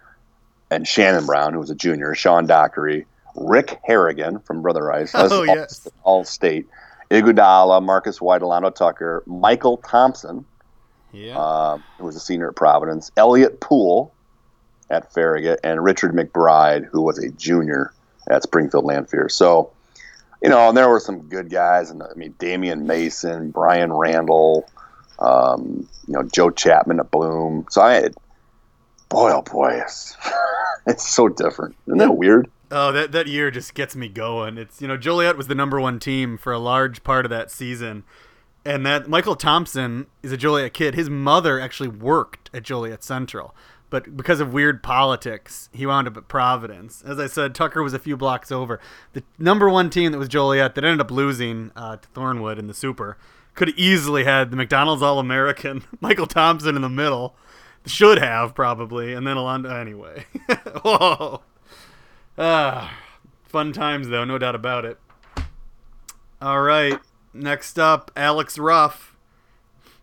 and Shannon Brown, who was a junior, Sean Dockery, Rick Harrigan from Brother Rice, oh, yes. All State, Iguodala, Marcus White, Alando Tucker, Michael Thompson, yeah. Uh, who was a senior at Providence, Elliot Poole at Farragut, and Richard McBride, who was a junior at Springfield Lanphier. So you know, and there were some good guys, and I mean Damian Mason, Brian Randall, um, you know Joe Chapman at Bloom. So I, had, boy, oh boy, it's, [LAUGHS] it's so different. Isn't that weird? Oh, that that year just gets me going. It's you know Joliet was the number one team for a large part of that season, and that Michael Thompson is a Joliet kid. His mother actually worked at Joliet Central but because of weird politics, he wound up at Providence. As I said, Tucker was a few blocks over. The number one team that was Joliet that ended up losing uh, to Thornwood in the Super could easily had the McDonald's All American, [LAUGHS] Michael Thompson in the middle. Should have probably, and then Alando anyway. [LAUGHS] Whoa, ah, fun times though, no doubt about it. All right, next up, Alex Ruff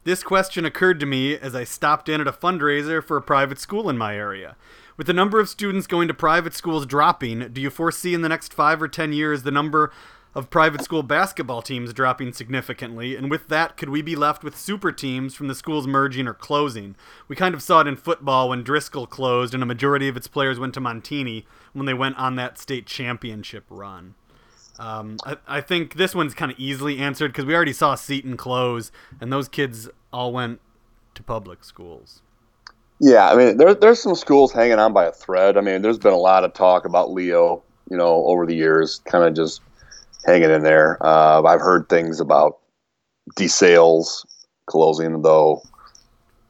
this question occurred to me as I stopped in at a fundraiser for a private school in my area. With the number of students going to private schools dropping, do you foresee in the next five or ten years the number of private school basketball teams dropping significantly? And with that, could we be left with super teams from the schools merging or closing? We kind of saw it in football when Driscoll closed and a majority of its players went to Montini when they went on that state championship run. Um, I, I, think this one's kind of easily answered because we already saw Seton close, and those kids all went to public schools. Yeah, I mean, there, there's some schools hanging on by a thread. I mean, there's been a lot of talk about Leo, you know, over the years, kind of just hanging in there. Uh, I've heard things about DeSales closing, though.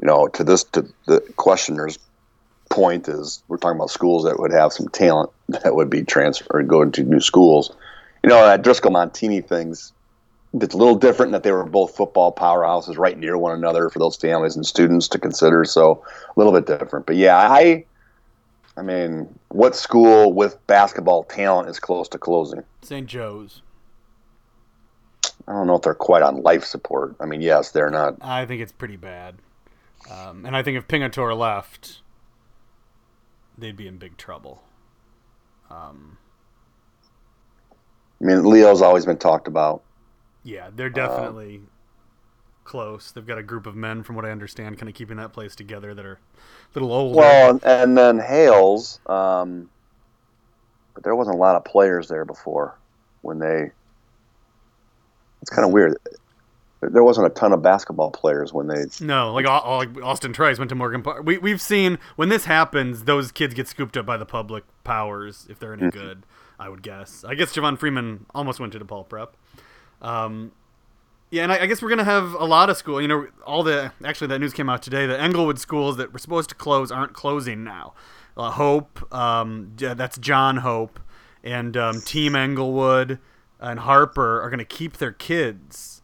You know, to this, to the questioner's point is, we're talking about schools that would have some talent that would be transferred, going to new schools. You know, that Driscoll Montini thing's it's a little different that they were both football powerhouses right near one another for those families and students to consider. So a little bit different. But yeah, I I mean, what school with basketball talent is close to closing? St. Joe's. I don't know if they're quite on life support. I mean, yes, they're not. I think it's pretty bad. Um, and I think if Pingatore left, they'd be in big trouble. Um, I mean, Leo's always been talked about. Yeah, they're definitely um, close. They've got a group of men, from what I understand, kind of keeping that place together that are a little older. Well, and then Hales, um, but there wasn't a lot of players there before when they. It's kind of weird. There wasn't a ton of basketball players when they. No, like, like Austin Trice went to Morgan Park. We we've seen when this happens, those kids get scooped up by the public powers if they're any mm-hmm. good. I would guess. I guess Javon Freeman almost went to DePaul Prep. Um, yeah, and I, I, guess we're gonna have a lot of school. You know, all the actually that news came out today. The Englewood schools that were supposed to close aren't closing now. Uh, Hope, um, that's John Hope, and um, Team Englewood and Harper are gonna keep their kids.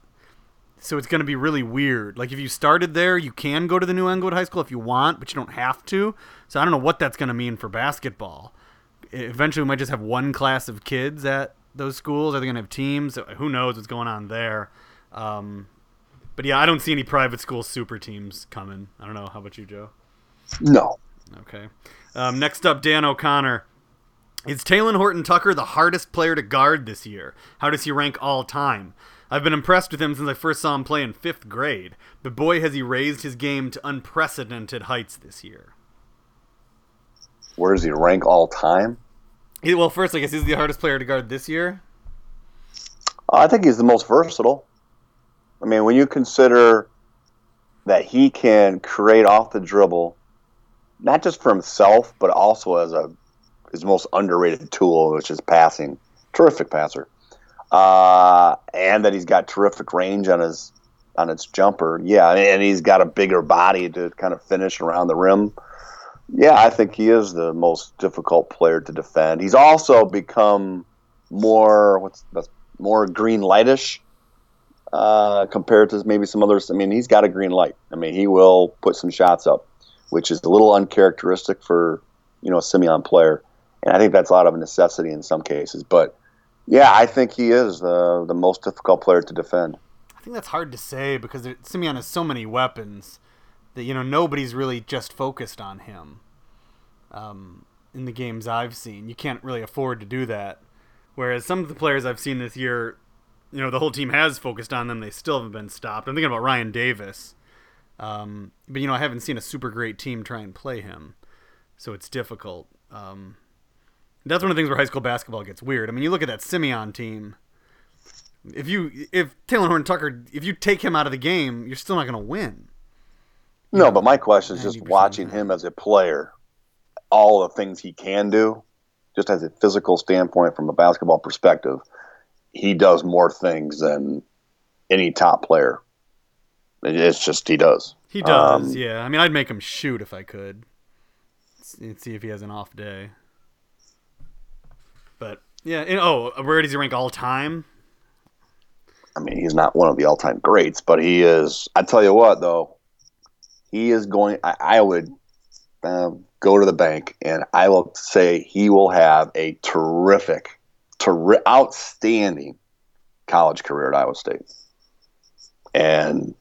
So it's gonna be really weird. Like if you started there, you can go to the new Englewood High School if you want, but you don't have to. So I don't know what that's gonna mean for basketball. Eventually, we might just have one class of kids at those schools? Are they to have teams? Who knows what's going on there? Um, but yeah, I don't see any private school super teams coming. I don't know. How about you, Joe? No. Okay. Um, next up, Dan O'Connor. Is Talen Horton Tucker the hardest player to guard this year? How does he rank all time? I've been impressed with him since I first saw him play in fifth grade, but boy, has he raised his game to unprecedented heights this year. Where does he rank all time? He, well, first, I guess he's the hardest player to guard this year. I think he's the most versatile. I mean, when you consider that he can create off the dribble, not just for himself, but also as a his most underrated tool, which is passing. Terrific passer, uh, and that he's got terrific range on his on its jumper. Yeah, and he's got a bigger body to kind of finish around the rim. Yeah, I think he is the most difficult player to defend. He's also become more what's that's more green lightish uh, compared to maybe some others. I mean, he's got a green light. I mean, he will put some shots up, which is a little uncharacteristic for you know a Simeon player, and I think that's a lot of a necessity in some cases. But yeah, I think he is the the most difficult player to defend. I think that's hard to say because there, Simeon has so many weapons that you know nobody's really just focused on him. Um, in the games I've seen, you can't really afford to do that. Whereas some of the players I've seen this year, you know, the whole team has focused on them. They still haven't been stopped. I'm thinking about Ryan Davis. Um, but, you know, I haven't seen a super great team try and play him. So it's difficult. Um, that's one of the things where high school basketball gets weird. I mean, you look at that Simeon team. If you if Talen Horton Tucker, if you take him out of the game, you're still not going to win. No, but my question is just watching him as a player, all the things he can do, just as a physical standpoint from a basketball perspective, he does more things than any top player. It's just he does. He does, um, yeah. I mean, I'd make him shoot if I could. See if he has an off day. But yeah, and, oh, where does he rank all time? I mean, he's not one of the all-time greats, but he is. I tell you what, though, he is going. I, I would um, go to the bank, and I will say he will have a terrific, ter- outstanding college career at Iowa State, and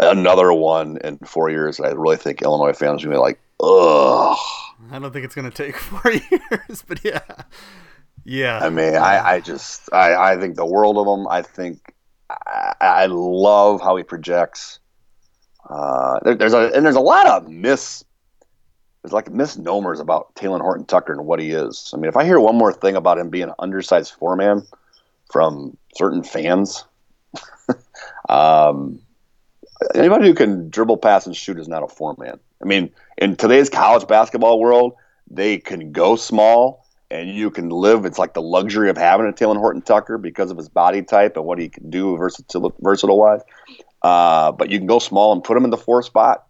another one in four years. I really think Illinois fans are going to be like, ugh. I don't think it's going to take [LAUGHS] four years, but yeah. Yeah. I mean, I, I just, I, I think the world of him. I think, I, I love how he projects. Uh, there, there's a, and there's a lot of miss, there's like misnomers about Talen Horton Tucker and what he is. I mean, if I hear one more thing about him being an undersized four man from certain fans, [LAUGHS] um, anybody who can dribble, pass, and shoot is not a four man. I mean, in today's college basketball world, they can go small and you can live. It's like the luxury of having a Talen Horton Tucker because of his body type and what he can do versatile, versatile wise. Uh, but you can go small and put him in the four spot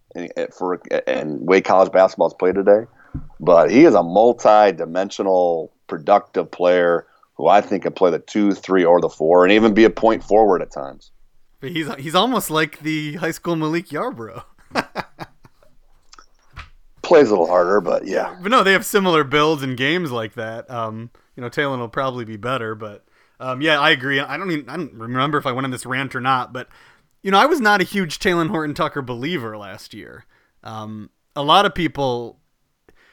for and way college basketball is played today. But he is a multi-dimensional, productive player who I think can play the two, three, or the four, and even be a point forward at times. But he's he's almost like the high school Malik Yarbrough. [LAUGHS] Plays a little harder, but yeah. But no, they have similar builds and games like that. Um, you know, Talen will probably be better, but um, yeah, I agree. I don't even I don't remember if I went on this rant or not, but you know, I was not a huge Talen Horton Tucker believer last year. Um, a lot of people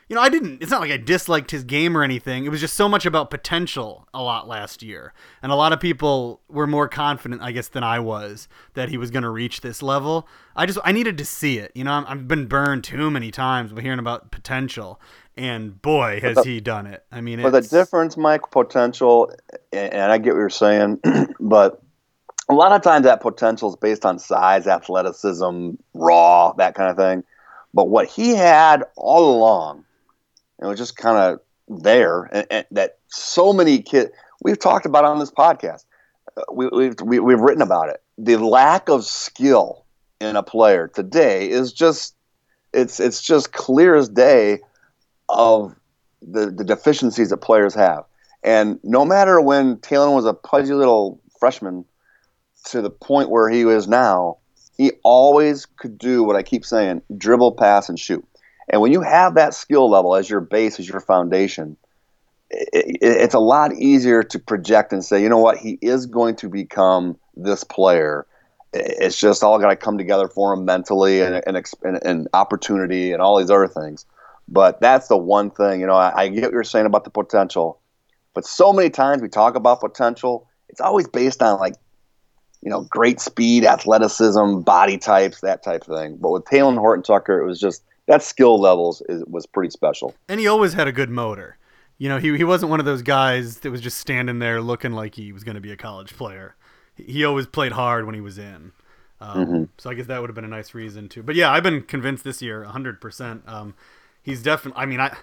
you know, I didn't. It's not like I disliked his game or anything. It was just so much about potential a lot last year, and a lot of people were more confident, I guess, than I was that he was going to reach this level. I just I needed to see it. You know, I've been burned too many times by hearing about potential, and boy, has the, he done it. I mean, but the difference, Mike, potential, and I get what you're saying, [CLEARS THROAT] but a lot of times that potential is based on size, athleticism, raw, that kind of thing. But what he had all along it was just kind of there, and, and, that so many kids we've talked about on this podcast. Uh, we, we've we, have we have written about it. The lack of skill in a player today is just it's it's just clear as day of the the deficiencies that players have. And no matter when Talen was a pudgy little freshman to the point where he is now, he always could do what I keep saying: dribble, pass, and shoot. And when you have that skill level as your base, as your foundation, it, it, it's a lot easier to project and say, you know what, he is going to become this player. It's just all got to come together for him mentally and, and, and, opportunity and all these other things. But that's the one thing, you know, I, I get what you're saying about the potential. But so many times we talk about potential, it's always based on like you know, great speed, athleticism, body types, that type of thing. But with Talen Horton Tucker, it was just that skill levels is, was pretty special. And he always had a good motor. You know, he, he wasn't one of those guys that was just standing there looking like he was going to be a college player. He always played hard when he was in. Um, mm-hmm. So I guess that would have been a nice reason to. But yeah, I've been convinced this year, 100%. Um, he's definitely, I mean, I.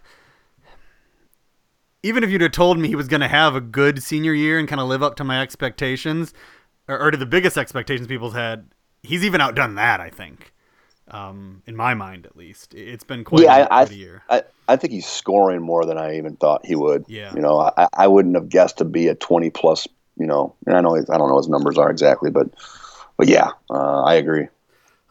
Even if you'd have told me he was going to have a good senior year and kind of live up to my expectations, or, or to the biggest expectations people's had, he's even outdone that. I think um, in my mind at least. It's been quite yeah, a, I, I, year. I, I think he's scoring more than I even thought he would. Yeah. You know, I, I wouldn't have guessed to be a 20 plus, you know, and I know, I don't know his numbers are exactly, but, but yeah, uh, I agree.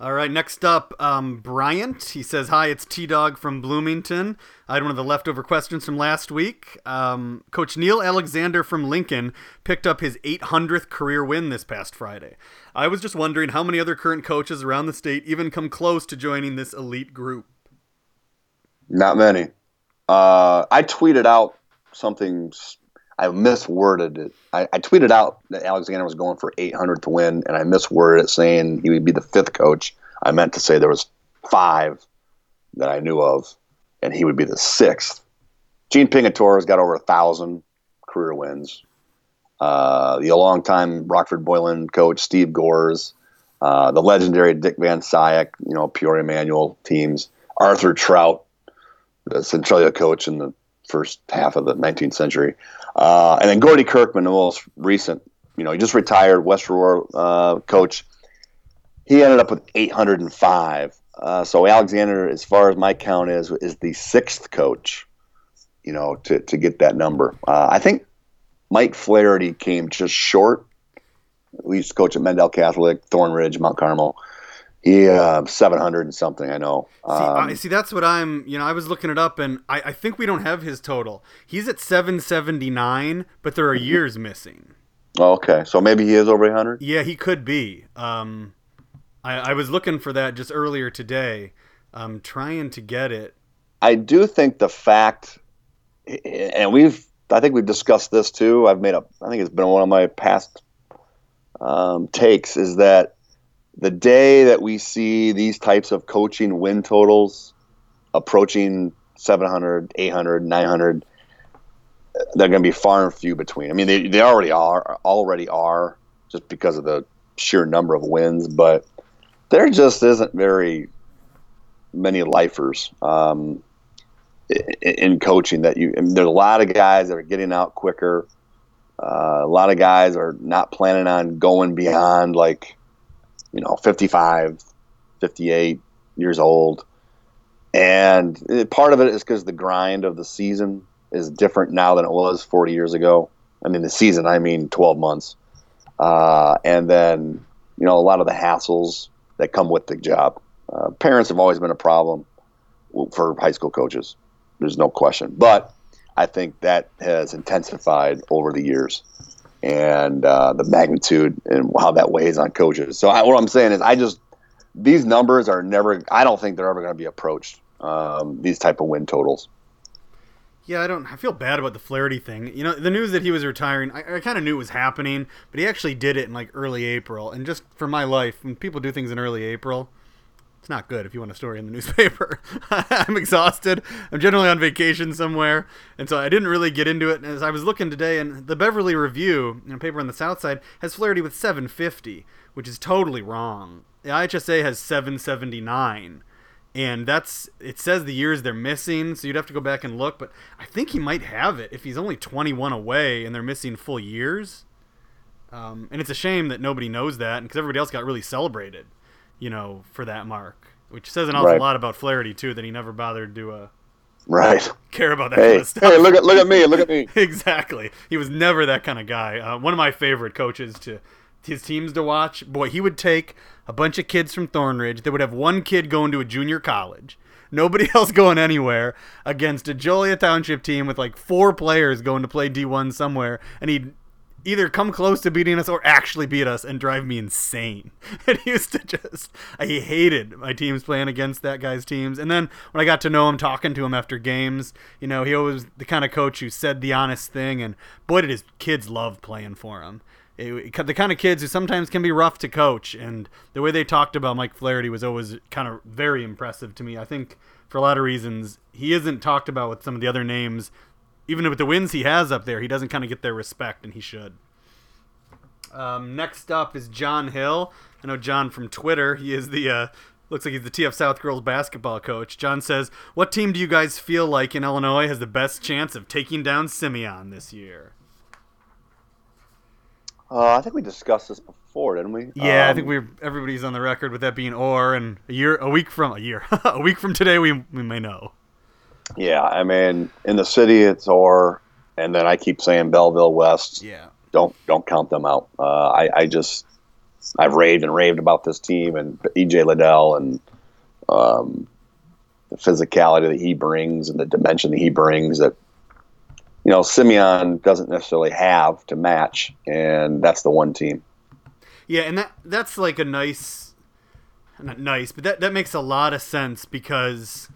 All right, next up, um, Bryant. He says, Hi, it's T Dog from Bloomington. I had one of the leftover questions from last week. Um, Coach Neil Alexander from Lincoln picked up his 800th career win this past Friday. I was just wondering how many other current coaches around the state even come close to joining this elite group. Not many. Uh, I tweeted out something I misworded it. I, I, tweeted out that Alexander was going for 800 to win, and I misworded it saying he would be the fifth coach. I meant to say there was five that I knew of, and he would be the sixth. Gene Pingatore's got over a thousand career wins. Uh, the longtime Rockford Boylan coach Steve Gores, uh, the legendary Dick Van Scyoc, you know Peoria Manual teams, Arthur Trout, the Centralia coach in the first half of the 19th century. Uh, and then Gordie Kerkman, the most recent, you know, he just retired West Aurora uh, coach. He ended up with 805. Uh, so Alexander, as far as my count is, is the sixth coach, you know, to, to get that number. Uh, I think Mike Flaherty came just short. We used to coach at Mendel Catholic, Thornridge, Mount Carmel. Yeah, seven hundred and something. I know. See, um, I, see, that's what I'm. You know, I was looking it up, and I, I think we don't have his total. He's at seven seventy nine, but there are mm-hmm. years missing. Oh, okay, so maybe he is over hundred. Yeah, he could be. Um, I, I was looking for that just earlier today. I'm trying to get it. I do think the fact, and we've, I think we've discussed this too. I've made a, I think it's been one of my past um, takes is that the day that we see these types of coaching win totals approaching 700, 800, 900, they're going to be far and few between. I mean, they, they already are, already are, just because of the sheer number of wins, but there just isn't very many lifers um, in, in, coaching that you. I mean, there's a lot of guys that are getting out quicker. Uh, a lot of guys are not planning on going beyond like you know, 55, 58 years old. And part of it is because the grind of the season is different now than it was 40 years ago. I mean, the season, I mean 12 months. Uh, and then, you know, a lot of the hassles that come with the job. Uh, parents have always been a problem for high school coaches. There's no question. But I think that has intensified over the years and uh, the magnitude and how that weighs on coaches. So I, what I'm saying is, I just these numbers are never. I don't think they're ever going to be approached. Um, these type of win totals. Yeah, I don't. I feel bad about the Flaherty thing. You know, the news that he was retiring, I, I kind of knew it was happening, but he actually did it in like early April. And just for my life, when people do things in early April, it's not good if you want a story in the newspaper. [LAUGHS] I'm exhausted. I'm generally on vacation somewhere, and so I didn't really get into it. As I was looking today, and the Beverly Review, a paper on the South Side, has Flaherty with 750, which is totally wrong. The IHSA has 779, and that's it says the years they're missing, so you'd have to go back and look. But I think he might have it if he's only 21 away and they're missing full years. Um, and it's a shame that nobody knows that, because everybody else got really celebrated you know, for that mark, which says an awful right. lot about Flaherty too, that he never bothered to uh, right care about that hey, kind of stuff. Hey, look at look at me, look at me. [LAUGHS] exactly, he was never that kind of guy. Uh, one of my favorite coaches to his teams to watch. Boy, he would take a bunch of kids from Thornridge. They would have one kid going to a junior college. Nobody [LAUGHS] else going anywhere against a Joliet Township team with like four players going to play D1 somewhere, and he'd either come close to beating us or actually beat us and drive me insane. [LAUGHS] It used to just I hated my teams playing against that guy's teams. And then when I got to know him, talking to him after games, you know, he always the kind of coach who said the honest thing, and boy, did his kids love playing for him. it, the kind of kids who sometimes can be rough to coach. And the way they talked about Mike Flaherty was always kind of very impressive to me. I think for a lot of reasons, he isn't talked about with some of the other names. Even with the wins he has up there, he doesn't kind of get their respect, and he should. Um, next up is John Hill. I know John from Twitter. He is the uh, looks like he's the TF South girls basketball coach. John says, "What team do you guys feel like in Illinois has the best chance of taking down Simeon this year?" Uh, I think we discussed this before, didn't we? Yeah, um, I think we everybody's on the record with that being or, and a year, a week from a year, [LAUGHS] a week from today, we we may know. Yeah, I mean, in the city it's or, and then I keep saying Belleville West. Yeah, don't don't count them out. Uh, I I just I've raved and raved about this team and EJ Liddell and um, the physicality that he brings and the dimension that he brings that you know, Simeon doesn't necessarily have to match, and that's the one team. Yeah, and that that's like a nice, not nice, but that that makes a lot of sense because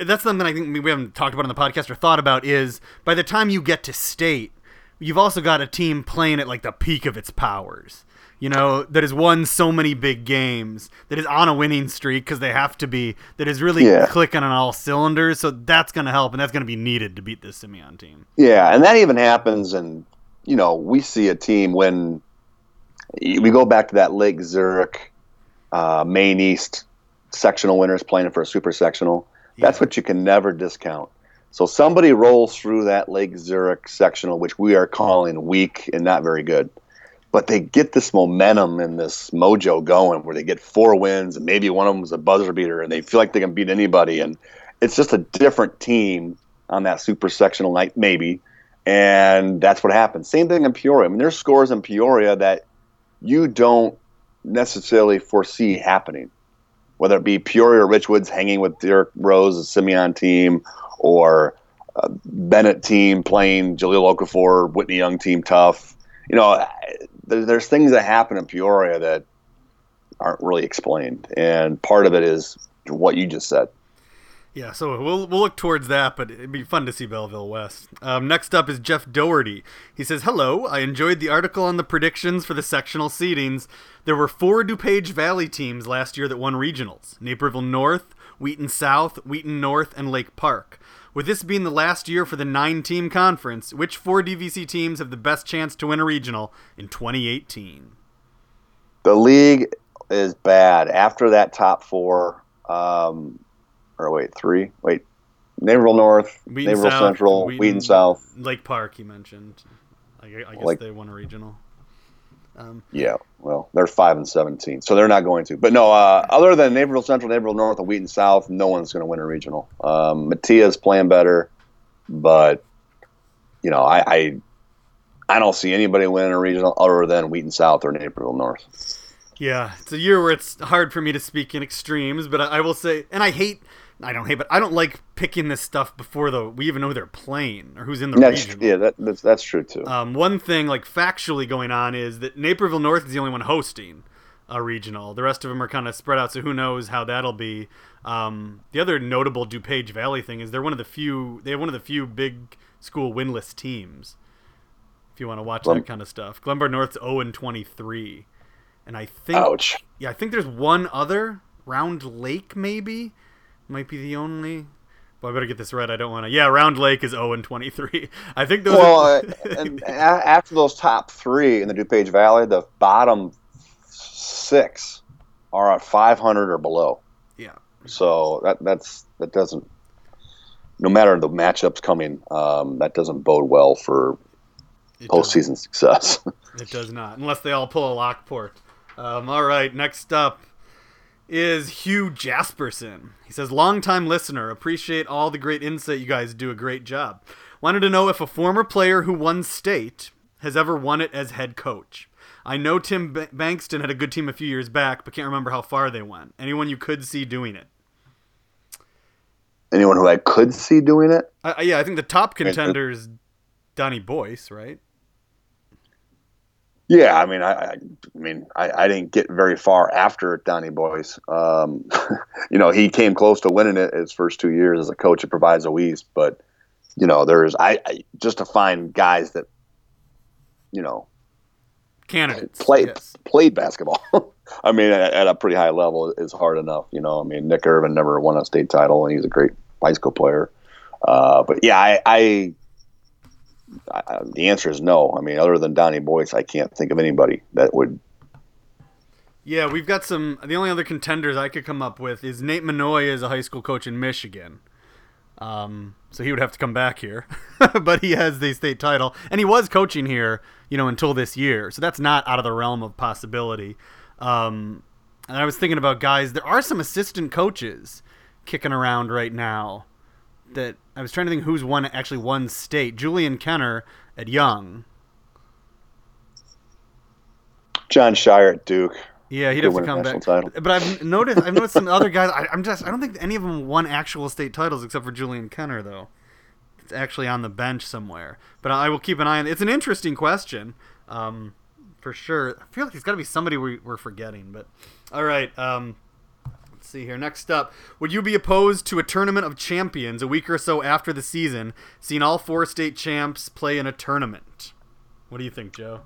that's something I think we haven't talked about on the podcast or thought about is by the time you get to state, you've also got a team playing at like the peak of its powers you know, that has won so many big games, that is on a winning streak because they have to be, that is really yeah. clicking on all cylinders. So that's going to help, and that's going to be needed to beat this Simeon team. Yeah, and that even happens, and you know, we see a team when we go back to that Lake Zurich, uh, Maine East sectional winners playing for a super sectional. That's what you can never discount. So somebody rolls through that Lake Zurich sectional, which we are calling weak and not very good but they get this momentum and this mojo going where they get four wins and maybe one of them is a buzzer beater and they feel like they can beat anybody. And it's just a different team on that super sectional night maybe. And that's what happens. Same thing in peoria. I mean there's scores in peoria that you don't necessarily foresee happening whether it be peoria or richwoods hanging with derrick rose simeon team or uh, benet team playing jahlil okafor whitney young team tough you know there's things that happen in Peoria that aren't really explained, and part of it is what you just said. Yeah, so we'll we'll look towards that, but it'd be fun to see Belleville West. Um, next up is Jeff Doherty. He says, "Hello, I enjoyed the article on the predictions for the sectional seedings. There were four DuPage Valley teams last year that won regionals: Naperville North, Wheaton South, Wheaton North, and Lake Park. With this being the last year for the nine team conference, which four DVC teams have the best chance to win a regional in 2018? The league is bad. After that top four, um, or wait, three? Wait, Naperville North, Wheaton Naperville South, Central, Wheaton, Wheaton, South. Lake Park, you mentioned. I, I guess Lake, they won a regional. Um, yeah, well, they're five and seventeen, so they're not going to. But no, uh, other than Naperville Central, Naperville North, and Wheaton South, no one's going to win a regional. Um, Metea's playing better, but you know, I, I, I don't see anybody winning a regional other than Wheaton South or Naperville North. Yeah, it's a year where it's hard for me to speak in extremes, but I, I will say, and I hate I don't hate, but I don't like picking this stuff before the we even know they're playing or who's in the that's, region. Yeah, that, that's that's true too. Um, one thing like factually going on is that Naperville North is the only one hosting a regional. The rest of them are kind of spread out, so who knows how that'll be. Um, the other notable DuPage Valley thing is they're one of the few they have one of the few big school winless teams. If you want to watch Glen- that kind of stuff, Glenbard North's 0 and 23, and I think Ouch. yeah, I think there's one other Round Lake maybe might be the only. Well, I better get this right. I don't want to. Yeah, Round Lake is 0 and 23. [LAUGHS] I think those. Well, are... uh, [LAUGHS] and after those top three in the DuPage Valley, the bottom six are at 500 or below. Yeah. So that that's that doesn't. No matter the matchups coming, um, that doesn't bode well for it postseason doesn't. [LAUGHS] success. it does not, unless they all pull a Lockport. Um, all right, next up is Hugh Jasperson. He says, Longtime listener, appreciate all the great insight. You guys do a great job. Wanted to know if a former player who won state has ever won it as head coach. I know Tim B- Bankston had a good team a few years back, but can't remember how far they went. Anyone you could see doing it? Anyone who I could see doing it? Uh, yeah, I think the top contender is Donnie Boyce, right? Yeah, I mean, I, I, mean, I, I, didn't get very far after Donnie Boyce. Um, [LAUGHS] you know, he came close to winning it his first two years as a coach at Proviso East, but you know, there's I, I just to find guys that, you know, candidates. played yes. played basketball. [LAUGHS] I mean, at, at, a pretty high level is hard enough. You know, I mean, Nick Irvin never won a state title, and he's a great school player. Uh, but yeah, I, I, I, the answer is no. I mean, other than Donnie Boyce, I can't think of anybody that would. Yeah, we've got some. The only other contenders I could come up with is Nate Manoy is a high school coach in Michigan. Um, so he would have to come back here, [LAUGHS] but he has the state title, and he was coaching here, you know, until this year. So that's not out of the realm of possibility. Um, and I was thinking about guys. There are some assistant coaches kicking around right now. That I was trying to think who's won actually won state. Julian Kenner at Young. Jon Scheyer at Duke. Yeah, he'd have to come back. Title. But I've noticed I've noticed some other guys. I, am just I don't think any of them won actual state titles except for Julian Kenner though. It's actually on the bench somewhere. But I will keep an eye on. It's an interesting question, um, for sure. I feel like there's got to be somebody we, are forgetting. But all right. Um, see here. Next up, would you be opposed to a tournament of champions a week or so after the season, seeing all four state champs play in a tournament? What do you think, Joe?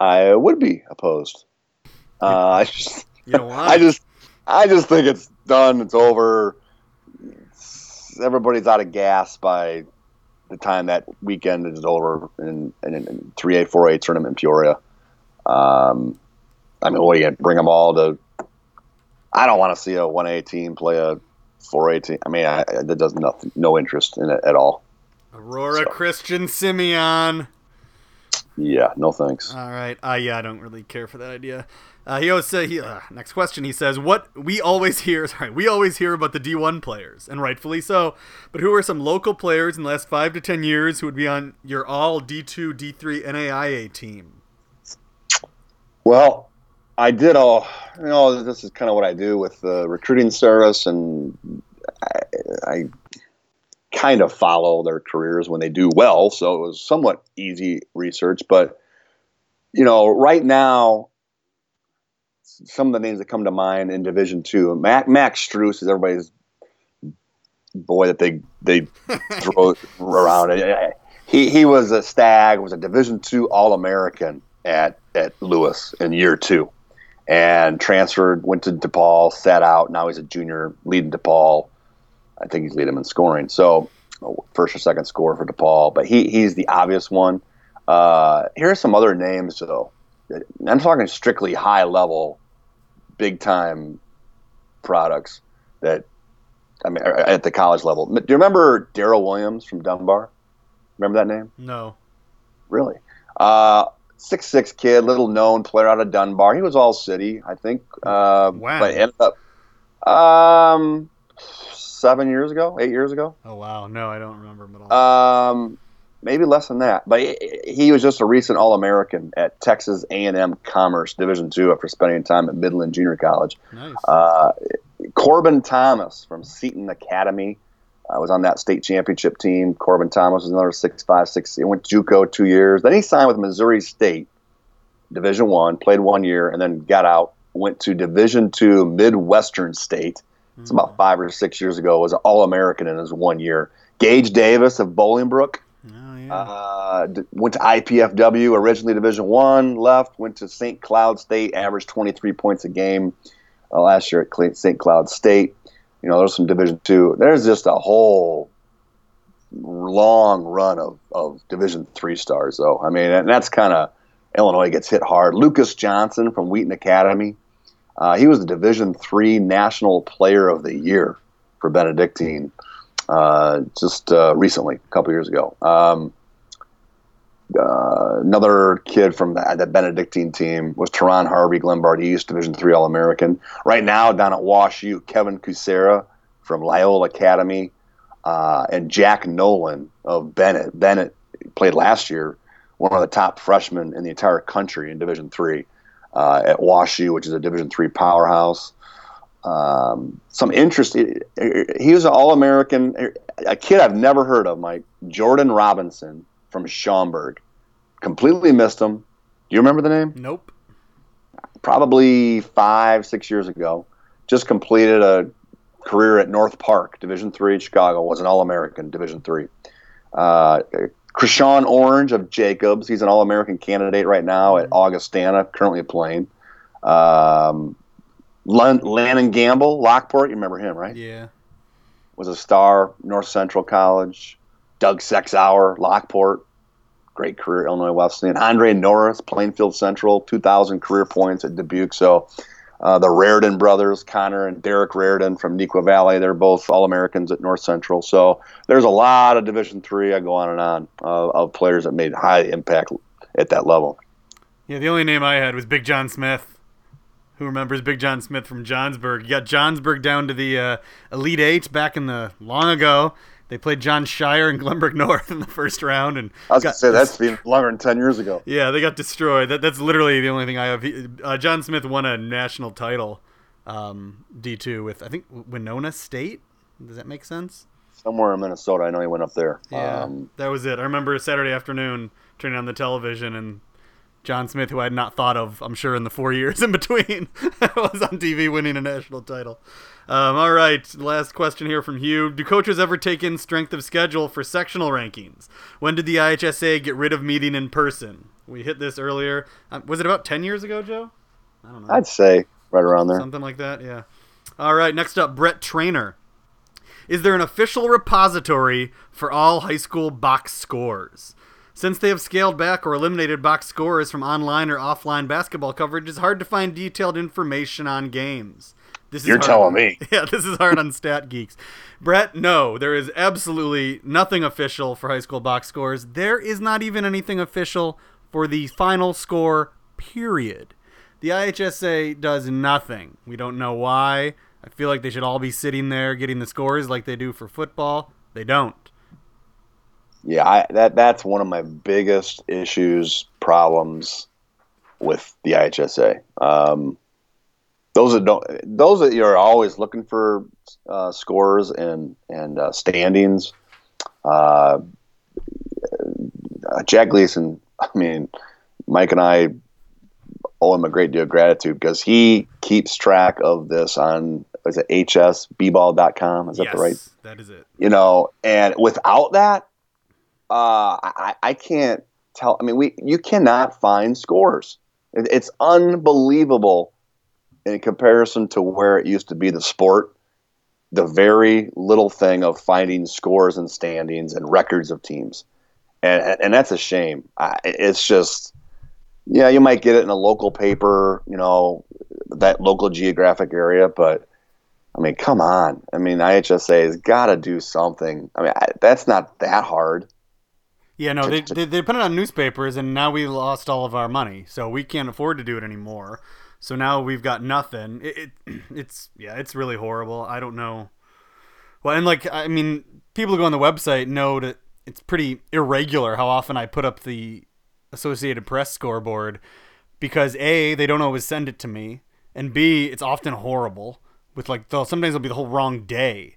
I would be opposed. Uh, I just, you know? [LAUGHS] I just, I just think it's done. It's over. It's, everybody's out of gas by the time that weekend is over in in three A four A tournament in Peoria. Um, I mean, what do you bring them all to? I don't want to see a one A team play a four A team. I mean, I, that does nothing, no interest in it at all. Aurora so. Christian Simeon. Yeah, no thanks. All right. Uh, yeah, I don't really care for that idea. Uh, he always say he, uh, next question. He says, "What we always hear, [LAUGHS] sorry, we always hear about the D1 players, and rightfully so. But who are some local players in the last five to ten years who would be on your all D2, D3 NAIA team?" Well, I did all. You know, this is kind of what I do with the recruiting service, and I, I kind of follow their careers when they do well. So it was somewhat easy research, but you know, right now some of the names that come to mind in Division Two. Mac Max Strus is everybody's boy that they they [LAUGHS] throw around. He he was a stag, was a Division Two All American at at Lewis in year two, and transferred, went to DePaul, sat out. Now he's a junior leading DePaul. I think he's leading them in scoring. So first or second score for DePaul, but he he's the obvious one. Uh, here are some other names though. I'm talking strictly high level big time products that I mean at the college level. Do you remember Daryl Williams from Dunbar? Remember that name? No. Really? Uh, six six kid, little known player out of Dunbar. He was all city, I think. Uh, wow. But ended up um, seven years ago, eight years ago. Oh wow! No, I don't remember him at all. Um, maybe less than that. But he, he was just a recent All American at Texas A&M Commerce Division two after spending time at Midland Junior College. Nice. Uh, Corbin Thomas from Seton Academy uh, was on that state championship team. Corbin Thomas was another six five six. He went JUCO two years. Then he signed with Missouri State Division one, played one year, and then got out. Went to Division two Midwestern State. It's about hmm. five or six years ago. Was an All American in his one year. Gage Davis of Bolingbrook uh, went to IPFW originally Division One. Left went to St. Cloud State. Averaged 23 points a game uh, last year at St. Cloud State. You know, there's some Division Two. There's just a whole long run of, of Division Three stars, though. I mean, and that's kind of Illinois gets hit hard. Lucas Johnson from Wheaton Academy. Uh, he was the Division Three National Player of the Year for Benedictine uh, just uh, recently, a couple years ago. Um, uh, another kid from the, the, Benedictine team was Teron Harvey, Glenbard East, Division three All American. Right now, down at Wash U, Kevin Cusera from Loyola Academy, uh, and Jack Nolan of Benet. Benet played last year, one of the top freshmen in the entire country in Division three uh, at Wash U, which is a Division three powerhouse um, some interest. He was an All American, a kid I've never heard of, Mike Jordan Robinson from Schaumburg. Completely missed him. Do you remember the name? Nope. Probably five, six years ago. Just completed a career at North Park, Division Three, Chicago. Was an All American, Division Three. Uh, Krishawn Orange of Jacobs. He's an All American candidate right now at Augustana, currently playing. Um, Lannon Gamble, Lockport. You remember him, right? Yeah. Was a star, North Central College. Doug Sexauer, Lockport. Great career, Illinois Wesleyan. Andre Norris, Plainfield Central, 2,000 career points at Dubuque. So uh, the Raridan brothers, Connor and Derek Raridan from Neuqua Valley, they're both All Americans at North Central. So there's a lot of Division three. I go on and on uh, of players that made high impact at that level. Yeah, the only name I had was Big John Smith. Who remembers Big John Smith from Johnsburg? You got Johnsburg down to the uh, Elite Eight back in the long ago. They played Jon Scheyer and Glenbrook North [LAUGHS] in the first round, and I was gonna say that's been longer than ten years ago. Yeah, they got destroyed. That, that's literally the only thing I have. Uh, John Smith won a national title, um, D two with I think Winona State. Does that make sense? Somewhere in Minnesota, I know he went up there. Yeah, um, that was it. I remember Saturday afternoon turning on the television and John Smith, who I had not thought of, I'm sure, in the four [LAUGHS] years in between, [LAUGHS] was on TV winning a national title. Um, all right, last question here from Hugh. Do coaches ever take in strength of schedule for sectional rankings? When did the IHSA get rid of meeting in person? We hit this earlier. Um, was it about 10 years ago, Joe? I don't know. I'd say right around there. Something like that, yeah. All right, next up, Brett Trainer. Is there an official repository for all high school box scores? Since they have scaled back or eliminated box scores from online or offline basketball coverage, it's hard to find detailed information on games. This is You're hard. telling me. [LAUGHS] Yeah, this is hard on Stat Geeks. Brett, no, there is absolutely nothing official for high school box scores. There is not even anything official for the final score, period. The IHSA does nothing. We don't know why. I feel like they should all be sitting there getting the scores like they do for football. They don't yeah, I, that that's one of my biggest issues, problems with the IHSA. Um, those that don't, those that you're always looking for uh, scores and and uh, standings. Uh, Jack Gleason, I mean, Mike and I owe him a great deal of gratitude because he keeps track of this on is it hsbball.com is that the right that is it you know and without that uh, I, I can't tell. I mean, we you cannot find scores. It, it's unbelievable in comparison to where it used to be the sport. The very little thing of finding scores and standings and records of teams, and and that's a shame. I, it's just, yeah, you might get it in a local paper, you know, that local geographic area, but. I mean, come on. I mean, IHSA has got to do something. I mean, I, that's not that hard. Yeah, no, they, they, they put it on newspapers, and now we lost all of our money, so we can't afford to do it anymore. So now we've got nothing. It, it [CLEARS THROAT] it's yeah, it's really horrible. I don't know. Well, and like I mean, people who go on the website know that it's pretty irregular how often I put up the Associated Press scoreboard because a they don't always send it to me, and b it's often horrible with like they'll sometimes it'll be the whole wrong day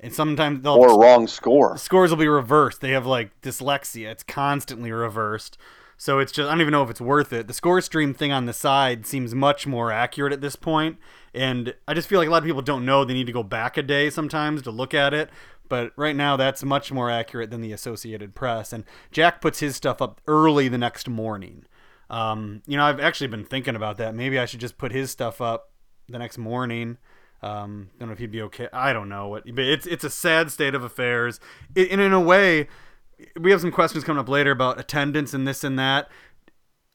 and sometimes they'll or wrong score. Scores will be reversed. They have like dyslexia. It's constantly reversed. So it's just I don't even know if it's worth it. The score stream thing on the side seems much more accurate at this point, and I just feel like a lot of people don't know they need to go back a day sometimes to look at it. But right now, that's much more accurate than the Associated Press. And Jack puts his stuff up early the next morning. Um, you know, I've actually been thinking about that. Maybe I should just put his stuff up the next morning um, I don't know if he'd be okay. I don't know what, but it's it's a sad state of affairs. It, and in a way, we have some questions coming up later about attendance and this and that.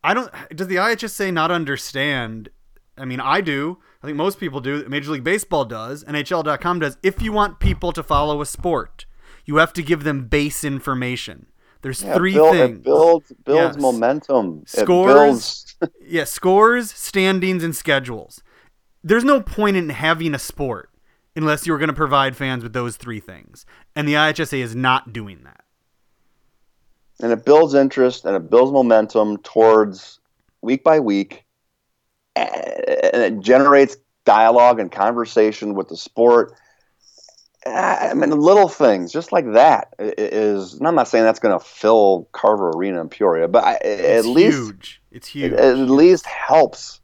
I don't. Does the IHSA not understand? I mean, I do. I think most people do. Major League Baseball does. NHL.com does. If you want people to follow a sport, you have to give them base information. There's yeah, three build, things. It builds builds yes. momentum. Scores. [LAUGHS] yeah, scores, standings, and schedules there's no point in having a sport unless you're going to provide fans with those three things. And the IHSA is not doing that. And it builds interest and it builds momentum towards week by week. And it generates dialogue and conversation with the sport. I mean, little things just like that is. I'm not saying that's going to fill Carver Arena in Peoria, but I, at least huge. It's huge. It, at least helps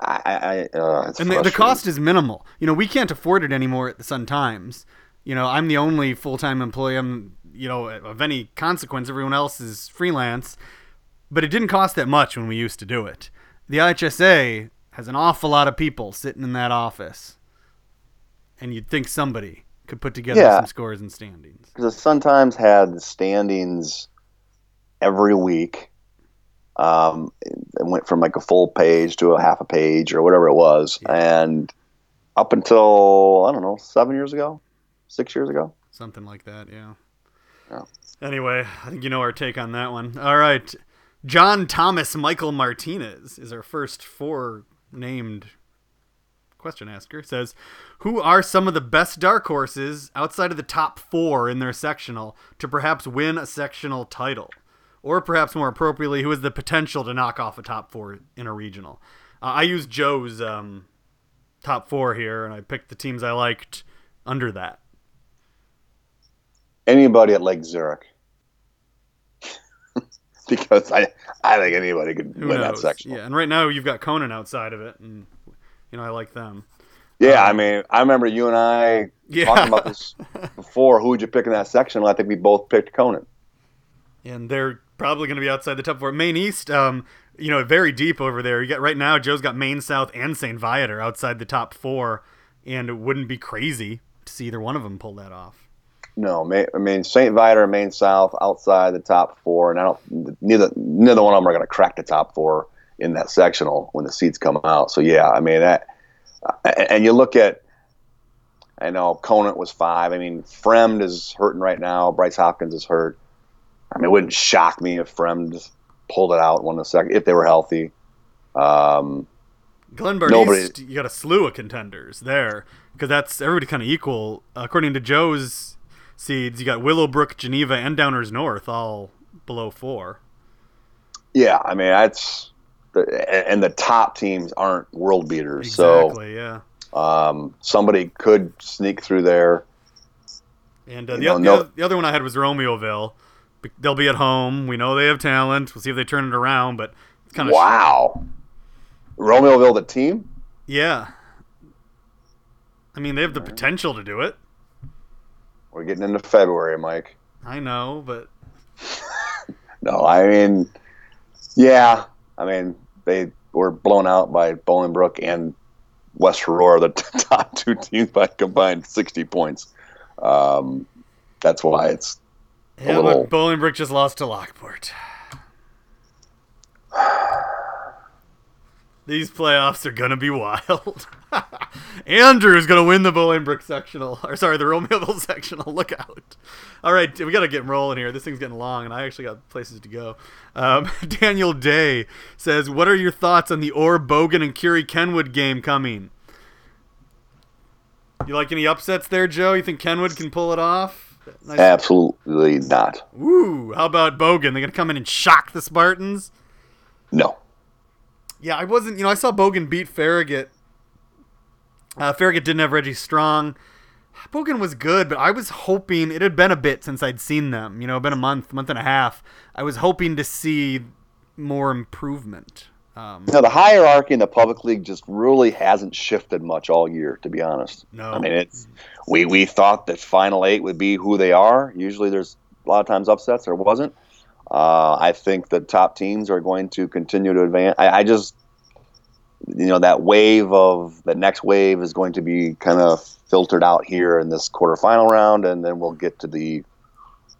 I, I uh, and the, the, cost is minimal. You know, we can't afford it anymore at the Sun Times. you know, I'm the only full time employee. I'm, you know, of any consequence. Everyone else is freelance. But it didn't cost that much when we used to do it. The IHSA has an awful lot of people sitting in that office, and you'd think somebody could put together Yeah. some scores and standings. because the Sun Times had standings every week. Um, it went from like a full page to a half a page or whatever it was, and up until I don't know seven years ago, six years ago. Something like that, yeah. Anyway, I think you know our take on that one. All right. John Thomas Michael Martinez is our first four named question asker. Says, Who are some of the best dark horses outside of the top four in their sectional to perhaps win a sectional title? Or perhaps more appropriately, who has the potential to knock off a top four in a regional? Uh, I used Joe's um, top four here, and I picked the teams I liked under that. Anybody at Lake Zurich, [LAUGHS] because I I think anybody could Who win knows? that section. Yeah, and right now you've got Conant outside of it, and you know I like them. Yeah, I mean, I remember you and I Yeah. talking about this [LAUGHS] before. Who would you pick in that section? I think we both picked Conant. and they're probably going to be outside the top four. Maine East, um, you know, very deep over there. You got right now, Joe's got Maine South and St. Viator outside the top four, and it wouldn't be crazy to see either one of them pull that off. No, I mean Saint Viator and Maine South outside the top four, and I don't. Neither neither one of them are going to crack the top four in that sectional when the seats come out. So yeah, I mean that. And you look at, I know Conant was five. I mean Fremd is hurting right now. Bryce Hopkins is hurt. I mean, it wouldn't shock me if Fremd pulled it out one of the second if they were healthy. Um, Glenbard Nobody- you got a slew of contenders there because that's everybody kind of equal. According to Joe's seeds, you got Willowbrook, Geneva, and Downers North all below four. yeah, I mean that's. The, and the top teams aren't world beaters, so yeah. um, somebody could sneak through there. And uh, the, know, no- other, the other one I had was Romeoville. They'll be at home. We know they have talent. We'll see if they turn it around, but it's kind of Wow. Romeoville, the team? yeah. I mean, they have the potential to do it. We're getting into February, Mike. I know, but [LAUGHS] No, I mean, yeah. I mean, they were blown out by Bolingbrook and West Aurora, the t- [LAUGHS] top two teams by combined 60 points. Um, that's why it's yeah, little- but Bolingbrook just lost to Lockport. [SIGHS] These playoffs are gonna be wild. [LAUGHS] Andrew's gonna win the Bolingbrook sectional, or sorry, the Romeoville [LAUGHS] sectional. Look out! All right, we gotta get rolling here. This thing's getting long, and I actually got places to go. Um, [LAUGHS] Daniel Day says, "What are your thoughts on the Orr Bogan and Curie Kenwood game coming? You like any upsets there, Joe? You think Kenwood can pull it off? Nice absolutely not. Woo! How about Bogan? They're gonna come in and shock the Spartans. No. Yeah, I wasn't. You know, I saw Bogan beat Farragut. Uh, Farragut didn't have Reggie Strong. Bogan was good, but I was hoping it had been a bit since I'd seen them. You know, been a month, month and a half. I was hoping to see more improvement. Um, No, the hierarchy in the public league just really hasn't shifted much all year, to be honest. No. I mean, it's we we thought that final eight would be who they are. Usually, there's a lot of times upsets. There wasn't. Uh, I think the top teams are going to continue to advance. I, I just, you know, that wave of the next wave is going to be kind of filtered out here in this quarterfinal round, and then we'll get to the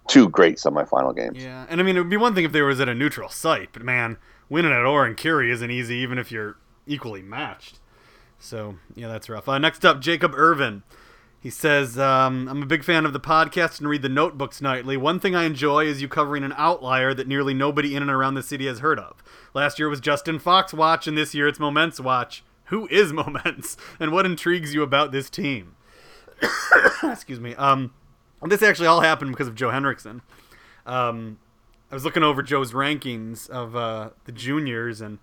two great semifinal games. Yeah, and I mean, it would be one thing if they was at a neutral site, but man, winning at Orr and Curie isn't easy, even if you're equally matched. So yeah, that's rough. Uh, next up, Jacob Irvin. He says, um, "I'm a big fan of the podcast and read the notebooks nightly. One thing I enjoy is you covering an outlier that nearly nobody in and around the city has heard of. Last year was Justin Fox Watch, and this year it's Momence Watch. Who is [LAUGHS] Momence, and what intrigues you about this team?" [COUGHS] Excuse me. Um, this actually all happened because of Joe Henricksen. Um, I was looking over Joe's rankings of uh, the juniors, and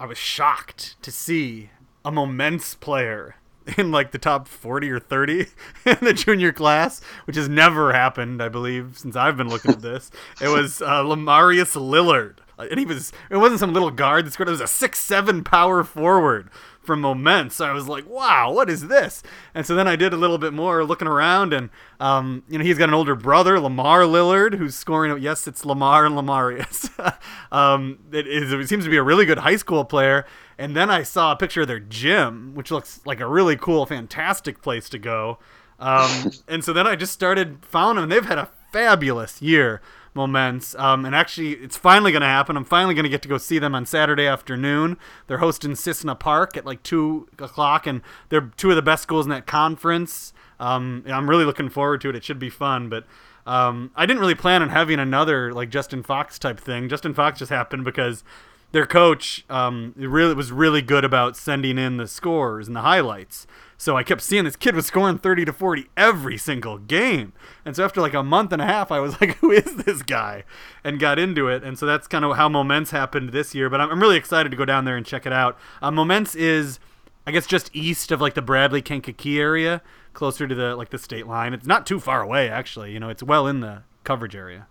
I was shocked to see a Momence player [LAUGHS] in like the top 40 or 30 [LAUGHS] in the junior class, which has never happened, I believe, since I've been looking at this. It was uh, Lamarius Lillard and he was it wasn't some little guard that scored. It was a six seven power forward from Momence. So I was like, wow, what is this? And so then I did a little bit more looking around, and um, you know, he's got an older brother, Lamar Lillard, who's scoring. Yes, it's Lamar and Lamarius. [LAUGHS] um, it, is, it seems to be a really good high school player. And then I saw a picture of their gym, which looks like a really cool, fantastic place to go. Um, [LAUGHS] and so then I just started following them. They've had a fabulous year Momence. Um, and actually, it's finally going to happen. I'm finally going to get to go see them on Saturday afternoon. They're hosting Cissna Park at like 2 o'clock, and they're two of the best schools in that conference. Um, I'm really looking forward to it. It should be fun. But um, I didn't really plan on having another like Justin Fox type thing. Justin Fox just happened because their coach um, really was really good about sending in the scores and the highlights. So I kept seeing this kid was scoring 30 to 40 every single game. And so after like a month and a half, I was like, [LAUGHS] who is this guy? And got into it. And so that's kind of how Momence happened this year. But I'm, I'm really excited to go down there and check it out. Uh, Momence is, I guess, just east of like the Bradley Kankakee area, closer to the like the state line. It's not too far away, actually. You know, it's well in the coverage area.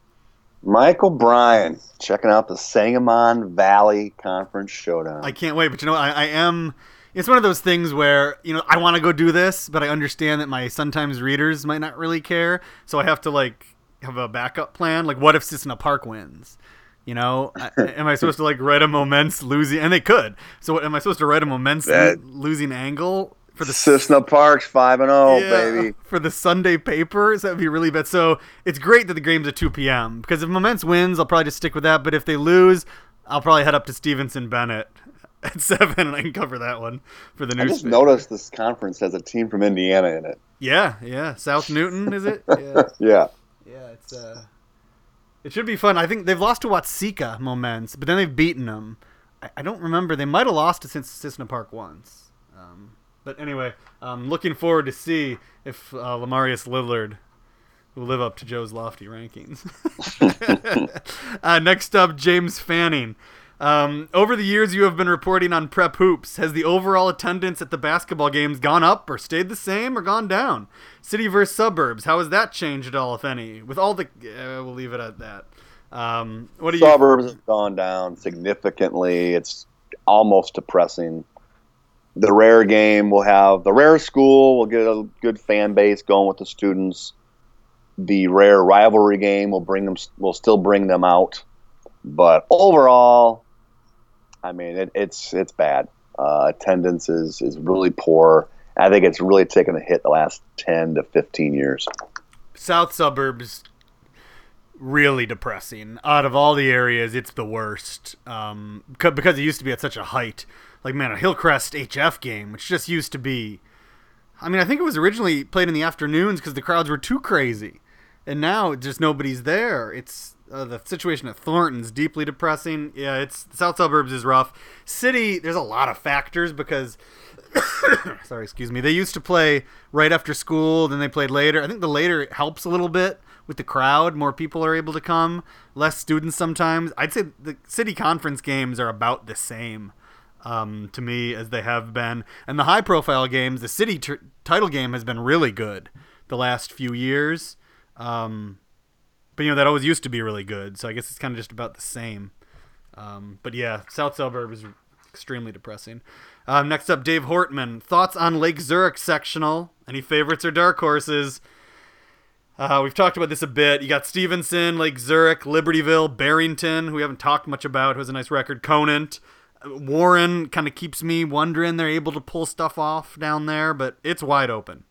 Michael O'Brien checking out the Sangamon Valley Conference Showdown. I can't wait, but you know, I, I am it's one of those things where you know I want to go do this, but I understand that my Sun Times readers might not really care, so I have to like have a backup plan. Like, what if Cissna Park wins? You know, [LAUGHS] am I supposed to like write a Momence losing? And they could. So, what, am I supposed to write a Momence that, losing angle for the Cissna Parks five and zero, oh, baby, [LAUGHS] for the Sunday papers? That would be really bad. So it's great that the game's at two p.m. because if Momence wins, I'll probably just stick with that. But if they lose, I'll probably head up to Stevenson Benet [LAUGHS] at seven, and I can cover that one for the news. I just noticed this conference has a team from Indiana in it. Yeah, yeah. South Newton, is it? [LAUGHS] Yeah. yeah. Yeah, it's uh, it should be fun. I think they've lost to Watseka Momence, but then they've beaten them. I, I don't remember. They might have lost to Cissna Park once. Um, but anyway, I'm looking forward to see if uh, Lamarius Lillard will live up to Joe's lofty rankings. [LAUGHS] uh, next up, James Fanning. Um, over the years you have been reporting on prep hoops, has the overall attendance at the basketball games gone up or stayed the same or gone down? City versus suburbs, how has that changed at all, if any? With all the, uh, we'll leave it at that. Um, what do you? Suburbs have gone down significantly. It's almost depressing. The rare game will have the rare school will get a good fan base going with the students. The rare rivalry game will bring them will still bring them out, but overall, I mean, it, it's it's bad. Uh, attendance is is really poor. I think it's really taken a hit the last ten to fifteen years. South suburbs really depressing. Out of all the areas, it's the worst um, because it used to be at such a height. Like man, a Hillcrest HF game, which just used to be. I mean, I think it was originally played in the afternoons because the crowds were too crazy, and now just nobody's there. It's uh, the situation at Thornton's deeply depressing. Yeah, it's south suburbs is rough. City, there's a lot of factors because [COUGHS] sorry, excuse me. They used to play right after school, then they played later. I think the later helps a little bit with the crowd. More people are able to come, less students sometimes. I'd say the city conference games are about the same um, to me as they have been. And the high profile games, the city t- title game has been really good the last few years. Um, but you know that always used to be really good, so I guess it's kind of just about the same. Um, but yeah, South Suburb is extremely depressing. Um, next up, Dave Hortman. Thoughts on Lake Zurich sectional? Any favorites or dark horses? Uh, we've talked about this a bit. You got Stevenson, Lake Zurich, Libertyville, Barrington, who we haven't talked much about, who has a nice record. Conant, Warren kind of keeps me wondering they're able to pull stuff off down there, but it's wide open.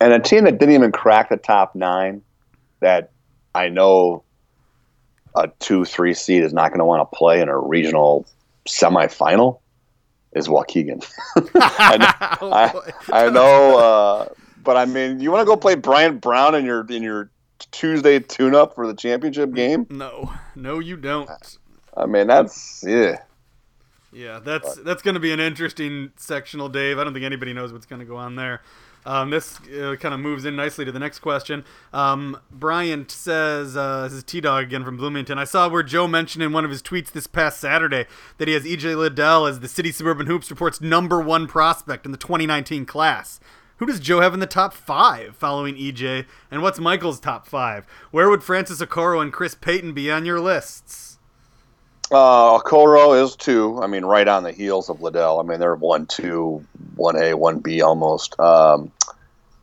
And a team that didn't even crack the top nine, that I know a two, three seed is not going to want to play in a regional semifinal is Waukegan. [LAUGHS] I know, [LAUGHS] oh, I, I know uh, but I mean, you want to go play Bryant Brown in your in your Tuesday tune-up for the championship game? No, no, you don't. I mean, that's yeah. Yeah, that's that's going to be an interesting sectional, Dave. I don't think anybody knows what's going to go on there. Um, this uh, kind of moves in nicely to the next question. Um, Bryant says, uh, this is T Dog again from Bloomington. I saw where Joe mentioned in one of his tweets this past Saturday that he has EJ Liddell as the City Suburban Hoops Report's number one prospect in the 2019 class. Who does Joe have in the top five following EJ? And what's Michael's top five? Where would Francis Okoro and Chris Payton be on your lists? Uh, Coro is two. I mean, right on the heels of Liddell. I mean, they're one, two, one A, one B almost. Um,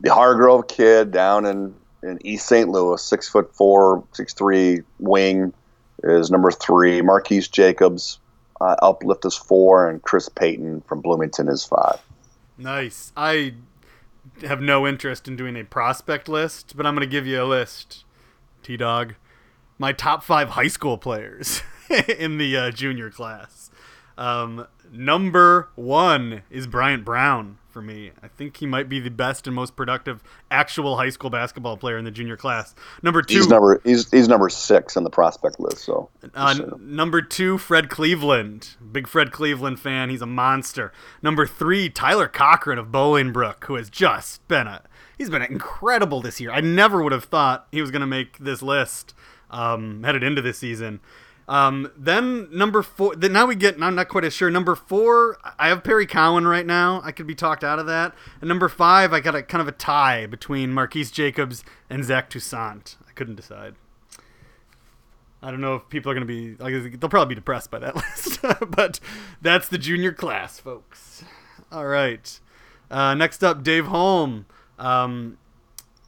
the Hargrove kid down in, in East St. Louis, six foot four, six three wing, is number three. Marquise Jacobs, uh, uplift is four, and Chris Payton from Bloomington is five. Nice. I have no interest in doing a prospect list, but I'm going to give you a list. T Dog, my top five high school players [LAUGHS] [LAUGHS] in the uh, junior class. Um, number one is Bryant Brown for me. I think he might be the best and most productive actual high school basketball player in the junior class. Number two, He's number he's, he's number six on the prospect list. So uh, number two, Fred Cleveland. Big Fred Cleveland fan. He's a monster. Number three, Tyler Cochran of Bolingbrook, who has just been a he's been incredible this year. I never would have thought he was going to make this list um, headed into this season. Um, then number four. Then now we get. I'm not quite as sure. Number four, I have Perry Cowan right now. I could be talked out of that. And number five, I got a kind of a tie between Marquise Jacobs and Zach Toussaint. I couldn't decide. I don't know if people are going to be like they'll probably be depressed by that [LAUGHS] list, [LAUGHS] but that's the junior class, folks. All right. Uh, next up, Dave Holm. Um,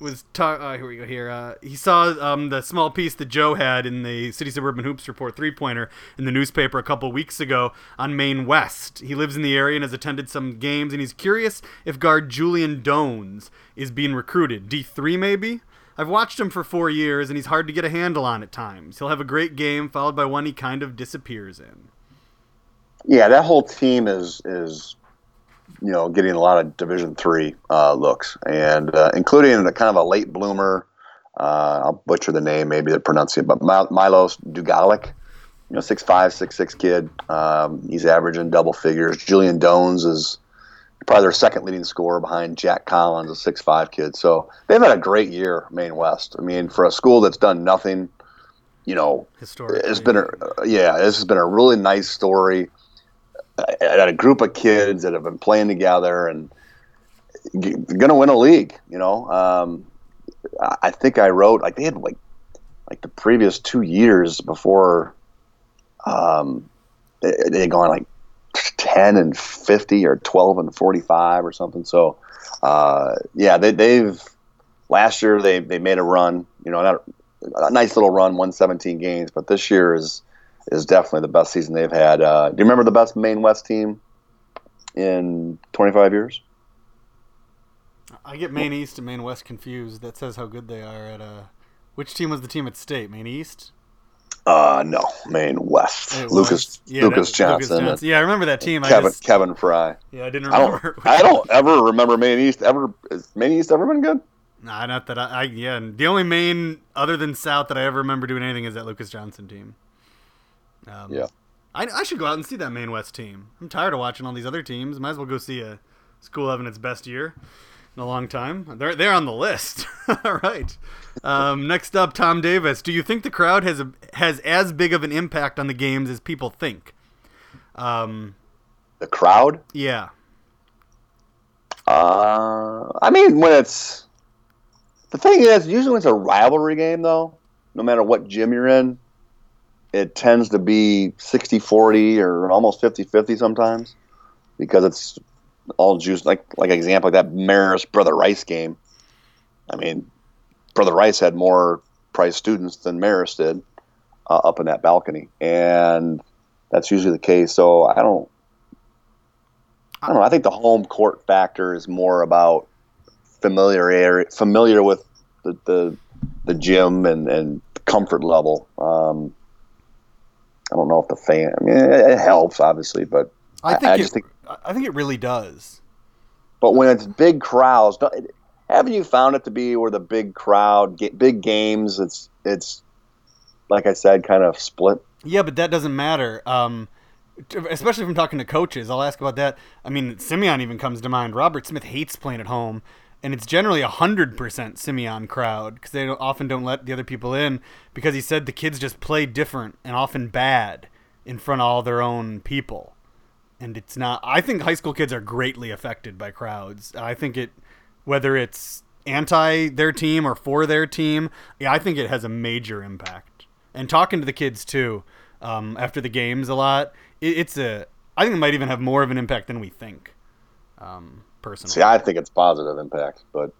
was uh, here we go here. Uh, he saw um, the small piece that Joe had in the City Suburban Hoops Report three pointer in the newspaper a couple weeks ago on Maine West. He lives in the area and has attended some games, and he's curious if guard Julian Dones is being recruited. D three maybe. I've watched him for four years, and he's hard to get a handle on at times. He'll have a great game, followed by one he kind of disappears in. Yeah, that whole team is is you know getting a lot of Division three uh, looks, and uh, including a kind of a late bloomer. Uh, I'll butcher the name, maybe the pronunciation, but Milos Dugalic, you know, six five, six six kid. Um, he's averaging double figures. Julian Dones is probably their second leading scorer behind Jack Collins, a six five kid. So they've had a great year, Maine West. I mean, for a school that's done nothing, you know, it's been a yeah, this has been a really nice story. I had a group of kids that have been playing together and going to win a league. You know, um, I think I wrote like they had like like the previous two years before um, they, they had gone like 10 and 50 or 12 and 45 or something. So, uh, yeah, they, they've last year they, they made a run, you know, not, a nice little run, won 17 games, but this year is is definitely the best season they've had. Uh, do you remember the best Maine West team in 25 years? I get Maine East and Maine West confused. That says how good they are at uh which team was the team at state? Maine East? Uh, no, Maine West. It Lucas. Yeah, Lucas, Johnson, Lucas Johnson. Yeah, I remember that team. Kevin I just, Kevin Fry. yeah, I didn't I remember. don't I don't [LAUGHS] ever remember Maine East ever. Has Maine East ever been good? Nah, not that I, I. Yeah, the only Maine other than South that I ever remember doing anything is that Lucas Johnson team. Um, Yeah. I, I should go out and see that Maine West team. I'm tired of watching all these other teams. Might as well go see a school having its best year in a long time. They're they're on the list. [LAUGHS] all right. Um, next up, Tom Davis. Do you think the crowd has a, has as big of an impact on the games as people think? Um, The crowd. yeah. Uh, I mean, when it's the thing is, usually when it's a rivalry game, though, no matter what gym you're in, it tends to be 60 40 or almost 50 50 sometimes because it's all juice. Like, like example, like that Marist Brother Rice game. I mean, Brother Rice had more prize students than Marist did uh, up in that balcony. And that's usually the case. So I don't. I don't know. I think the home court factor is more about familiar familiar with the the, the gym and, and comfort level. Um, I don't know if the fan. I mean, it, it helps obviously, but I I- think I it, just think- I think it really does. but when it's big crowds, haven't you found it to be where the big crowd, big games? It's it's like I said, kind of split. Yeah, but that doesn't matter. Um, especially I'm talking to coaches, I'll ask about that. I mean, Simeon even comes to mind. Robert Smith hates playing at home, and it's generally a hundred percent Simeon crowd because they don't, often don't let the other people in because he said the kids just play different and often bad in front of all their own people. And it's not. I think high school kids are greatly affected by crowds. I think it, whether it's anti their team or for their team, yeah, I think it has a major impact. And talking to the kids too, um, after the games a lot. It, it's a I think it might even have more of an impact than we think. Um, personally, See, I think it's positive impact, but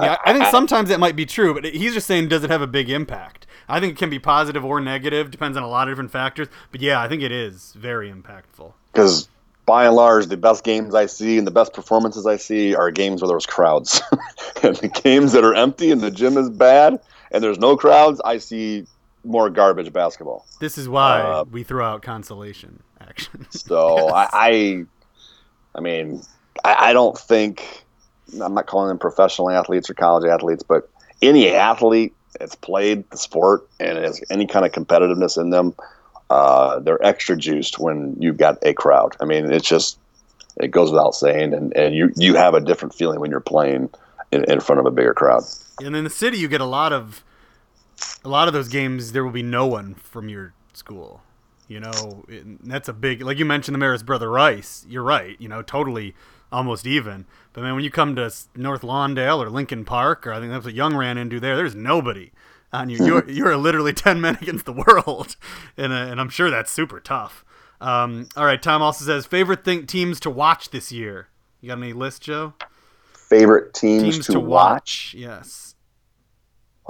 yeah, I, I think sometimes that might be true, but he's just saying, does it have a big impact? I think it can be positive or negative, depends on a lot of different factors. But yeah, I think it is very impactful. because by and large, the best games I see and the best performances I see are games where there's crowds. [LAUGHS] and the games that are empty and the gym is bad and there's no crowds, I see more garbage basketball. This is why Uh, we throw out consolation action. [LAUGHS] So I, I, I mean, I, I don't think I'm not calling them professional athletes or college athletes, but any athlete that's played the sport and has any kind of competitiveness in them, uh, they're extra juiced when you've got a crowd. I mean, it's just it goes without saying, and, and you you have a different feeling when you're playing in, in front of a bigger crowd. and in the city, you get a lot of a lot of those games. There will be no one from your school. You know, that's a big. Like you mentioned, the Marist Brother Rice. You're right. You know, totally, almost even. But man, when you come to North Lawndale or Lincoln Park, or I think that's what Young ran into there. There's nobody on you. You're [LAUGHS] you're literally ten men against the world, [LAUGHS] and uh, and I'm sure that's super tough. Um, all right, Tom also says favorite thing teams to watch this year. You got any list, Joe? Favorite teams, Teams to, to watch? watch. Yes.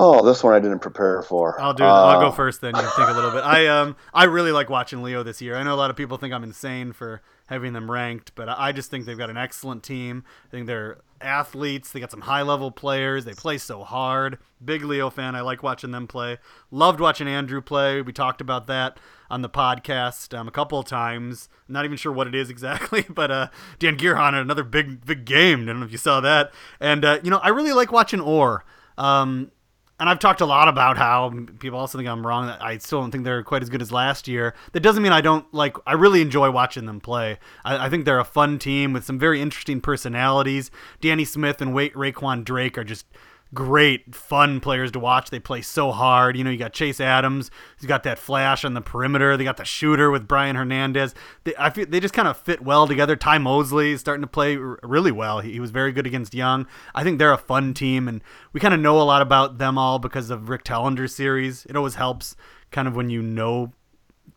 Oh, this one I didn't prepare for. I'll do. I'll go Uh, first. Then you think a little bit. I um I really like watching Leo this year. I know a lot of people think I'm insane for having them ranked, but I just think they've got an excellent team. I think they're athletes. They got some high level players. They play so hard. Big Leo fan. I like watching them play. Loved watching Andrew play. We talked about that on the podcast um, a couple of times. Not even sure what it is [LAUGHS] exactly, but uh, Dan Gearhan had another big big game. I don't know if you saw that. And uh, you know, I really like watching Orr. Um, and I've talked a lot about how people also think I'm wrong that I still don't think they're quite as good as last year. That doesn't mean I don't like. I really enjoy watching them play. I, I think they're a fun team with some very interesting personalities. Danny Smith and Wa- Raquan Drake are just great, fun players to watch. They play so hard. You know, you got Chase Adams. He's got that flash on the perimeter. They got the shooter with Brian Hernandez. They, I feel they just kind of fit well together. Ty Mosley is starting to play r- really well. He, he was very good against Young. I think they're a fun team, and we kind of know a lot about them all because of Rick Telander's series. It always helps kind of when you know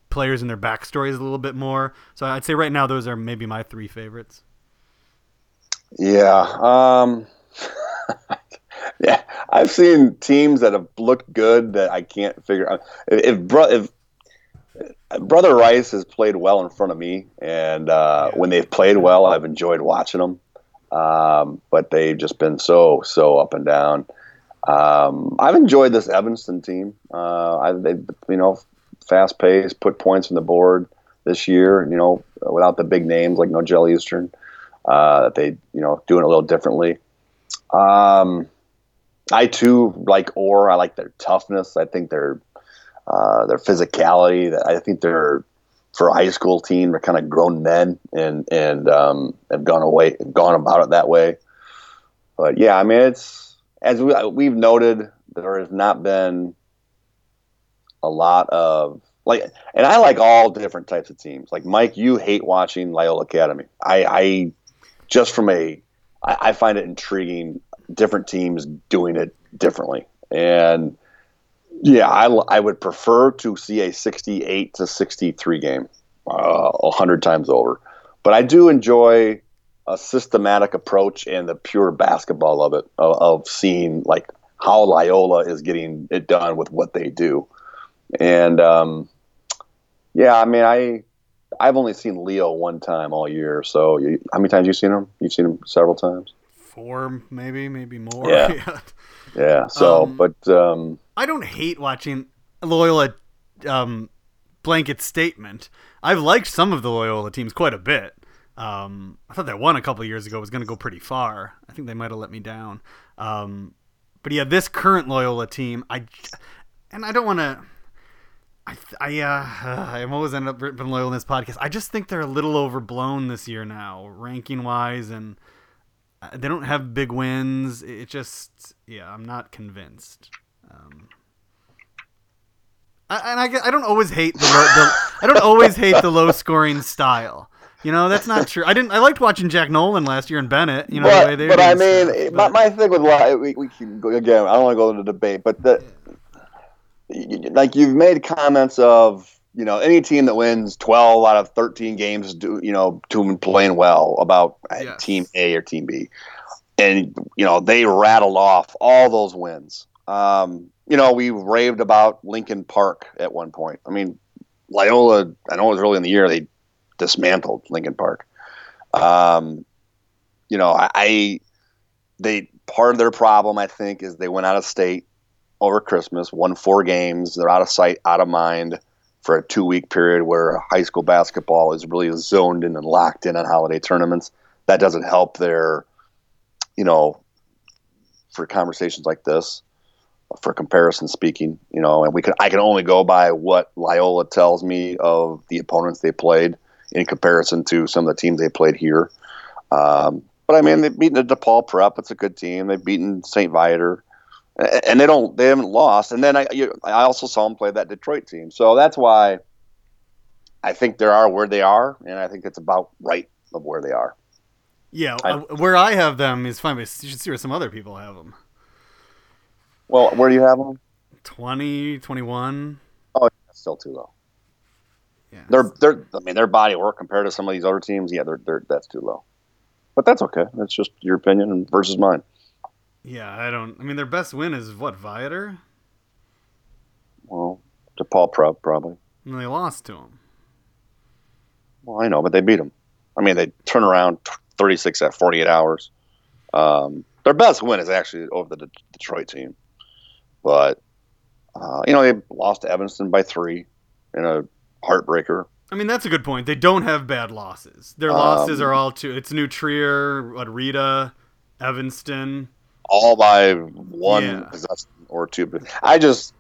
players and their backstories a little bit more. So I'd say right now those are maybe my three favorites. Yeah. Um, [LAUGHS] yeah. I've seen teams that have looked good that I can't figure out. If, if, if Brother Rice has played well in front of me, and uh, when they've played well, I've enjoyed watching them. Um, but they've just been so, so up and down. Um, I've enjoyed this Evanston team. Uh, I, they, you know, fast pace, put points on the board this year. You know, without the big names like Nojel Eastern uh, they you know doing it a little differently. Um, I too like Orr. I like their toughness. I think their uh, their physicality. I think they're for a high school team. They're kind of grown men and and um, have gone away, gone about it that way. But yeah, I mean, it's as we, we've noted, there has not been a lot of like, and I like all different types of teams. Like Mike, you hate watching Loyola Academy. I, I just from a, I, I find it intriguing. Different teams doing it differently, and yeah, I, I would prefer to see a sixty-eight to sixty-three game, uh, a hundred times over. But I do enjoy a systematic approach and the pure basketball of it, of, of seeing like how Loyola is getting it done with what they do. And um, yeah, I mean, I I've only seen Leo one time all year. So you, how many times you seen him? You've seen him several times. Four, maybe, maybe more. [LAUGHS] Yeah. Yeah. So, Um, but um, I don't hate watching Loyola um, blanket statement. I've liked some of the Loyola teams quite a bit. Um, I thought that one a couple years ago was going to go pretty far. I think they might have let me down. Um, but yeah, this current Loyola team, I and I don't want to. I, I uh, [SIGHS] I'm always end up ripping Loyola in this podcast. I just think they're a little overblown this year now, ranking wise, and they don't have big wins. It just, yeah, I'm not convinced. Um, I, and I, I don't always hate the, low, the I don't always hate the low scoring style. You know, that's not true. I didn't. I liked watching Jack Nolan last year and Benet. You know, the way but, they but I mean, stuff, my, but- my thing with Lo- we, we keep again. I don't want to go into debate, but the y- y- like you've made comments of you know, any team that wins 12 out of 13 games, do you know, to them playing well about Yes. Team A or Team B, and you know they rattled off all those wins. Um, you know, we raved about Lincoln Park at one point. I mean, Loyola. I know it was early in the year they dismantled Lincoln Park. Um, you know, I, I they part of their problem I think is they went out of state over Christmas, won four games. They're out of sight, out of mind for a two week period where high school basketball is really zoned in and locked in on holiday tournaments. That doesn't help their, you know, for conversations like this, for comparison speaking, you know, and we can I can only go by what Loyola tells me of the opponents they played in comparison to some of the teams they played here. Um, but I mean, they've beaten the DePaul Prep. It's a good team. They've beaten St. Viator and they don't they haven't lost. And then i you, i also saw them play that detroit team. So that's why i think they are where they are and i think it's about right of where they are. Yeah, I- uh, where I have them is fine, but you should see where some other people have them. well where do you have them? 20, 21. oh that's still too low. Yeah. they're they're i mean their body work compared to some of these other teams yeah they're, they're that's too low. But that's okay. That's just your opinion versus mine Yeah, I don't. I mean, their best win is what Viator, well DePaul Prep probably and they lost to him. well i know but they beat him. i mean they turn around 36 at 48 hours um, their best win is actually over the De- detroit team but uh, you know they lost to evanston by three in a heartbreaker I mean, that's a good point. They don't have bad losses. Their Um, losses are all to it's New Trier, what Rita, Evanston. All by one Yeah. possession or two. But I just,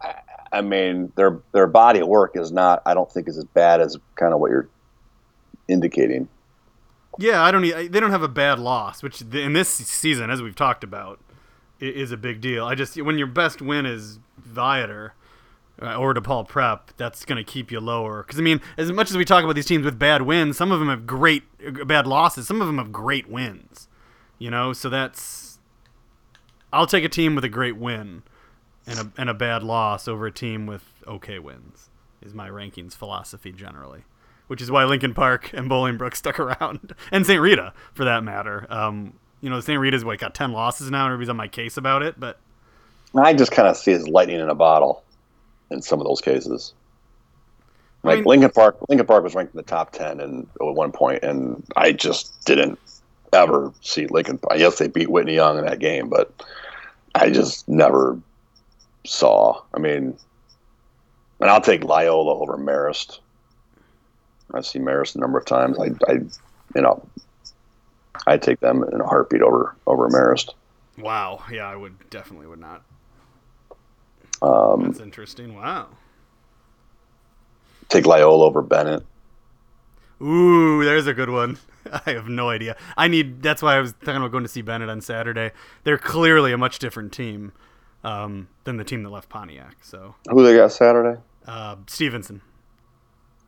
I, I mean, their their body of work is not. I don't think is as bad as kind of what you're indicating. Yeah, I don't. They don't have a bad loss, which in this season, as we've talked about, is a big deal. I just when your best win is Viator uh, or DePaul Prep, that's going to keep you lower. Because I mean, as much as we talk about these teams with bad wins, some of them have great uh, bad losses. Some of them have great wins. You know, so that's. I'll take a team with a great win, and a and a bad loss over a team with okay wins. Is my rankings philosophy generally which is why Lincoln Park [LAUGHS] and Bolingbrook stuck around, [LAUGHS] and St. Rita for that matter. Um, you know, St. Rita's what got ten losses now, and everybody's on my case about it. But I just kind of see it as lightning in a bottle in some of those cases. I Like mean- Lincoln Park, Lincoln Park was ranked in the top ten and at one point, and I just didn't ever see Lincoln. Park. Yes, they beat Whitney Young in that game, but I just never saw. I mean, and I'll take Loyola over Marist. I've seen Marist a number of times. I, I you know, I take them in a heartbeat over over Marist. wow, yeah, I would definitely would not. Um, That's interesting. Wow. take Loyola over Benet. Ooh, there's a good one. [LAUGHS] I have no idea. I need. That's why I was thinking about going to see Benet on Saturday. They're clearly a much different team um, than the team that left Pontiac. So Who they got Saturday? uh, Stevenson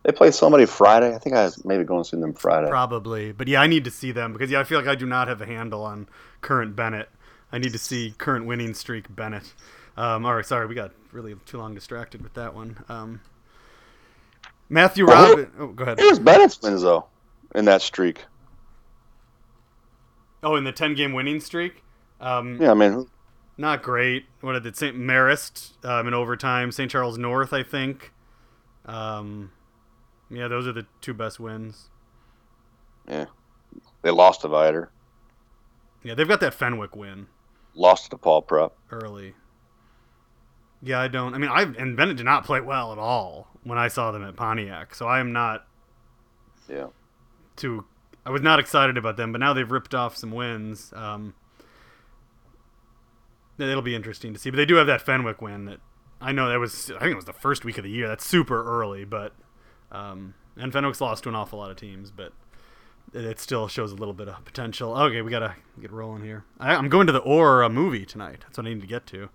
They play somebody Friday. I think I was maybe going to see them Friday. probably, but yeah, I need to see them because yeah, I feel like I do not have a handle on current Benet. I need to see current winning streak Benet. Um, all right, sorry, we got really too long distracted with that one. Um, Matthew Well, Robin. Oh, go ahead. It was Benet's wins though in that streak. Oh, in the ten game winning streak. Um, Yeah, I mean, Not great. What did it? St. Marist um, in overtime. St. Charles North, I think. Um, yeah, those are the two best wins. Yeah, they lost to Viator, Yeah, they've got that Fenwick win lost to Paul Prep. early. Yeah, I don't. I mean, I and Benet did not play well at all when I saw them at Pontiac. So I am not Yeah, too. I was not excited about them, but now they've ripped off some wins. Um, it'll be interesting to see. But they do have that Fenwick win that I know that was. I think it was the first week of the year. That's super early, but um, and Fenwick's lost to an awful lot of teams, but it, still shows a little bit of potential. Okay, we gotta get rolling here. I, I'm going to the Aura movie tonight. That's what I need to get to.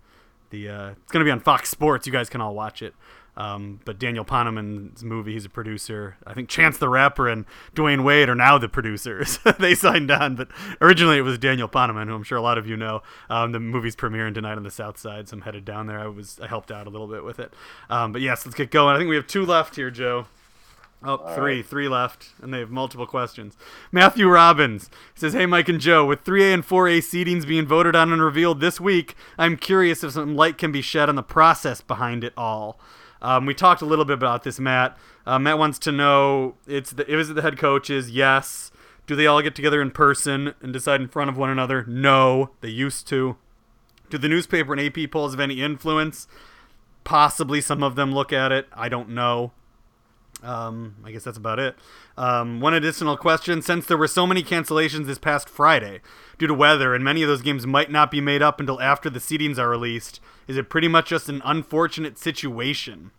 The uh, it's gonna be on Fox Sports. You guys can all watch it. Um, but Daniel Poneman's movie, he's a producer. I think Chance the Rapper and Dwyane Wade are now the producers. [LAUGHS] they signed on, but originally it was Daniel Poneman, who I'm sure a lot of you know. Um, the movie's premiering tonight on the South Side, so I'm headed down there. I was I helped out a little bit with it. Um, but yes, let's get going. I think we have two left here, Joe. Oh, All three, right. three left, and they have multiple questions. Matthew Robbins says, "Hey, Mike and Joe, with 3A and 4A seedings being voted on and revealed this week, I'm curious if some light can be shed on the process behind it all." Um, we talked a little bit about this, Matt. Uh, Matt wants to know: It's the, it the head coaches? Yes. Do they all get together in person and decide in front of one another? No, they used to. Do the newspaper and AP polls have any influence? Possibly some of them look at it. I don't know. Um, I guess that's about it. Um, one additional question: Since there were so many cancellations this past Friday due to weather, and many of those games might not be made up until after the seedings are released, is it pretty much just an unfortunate situation?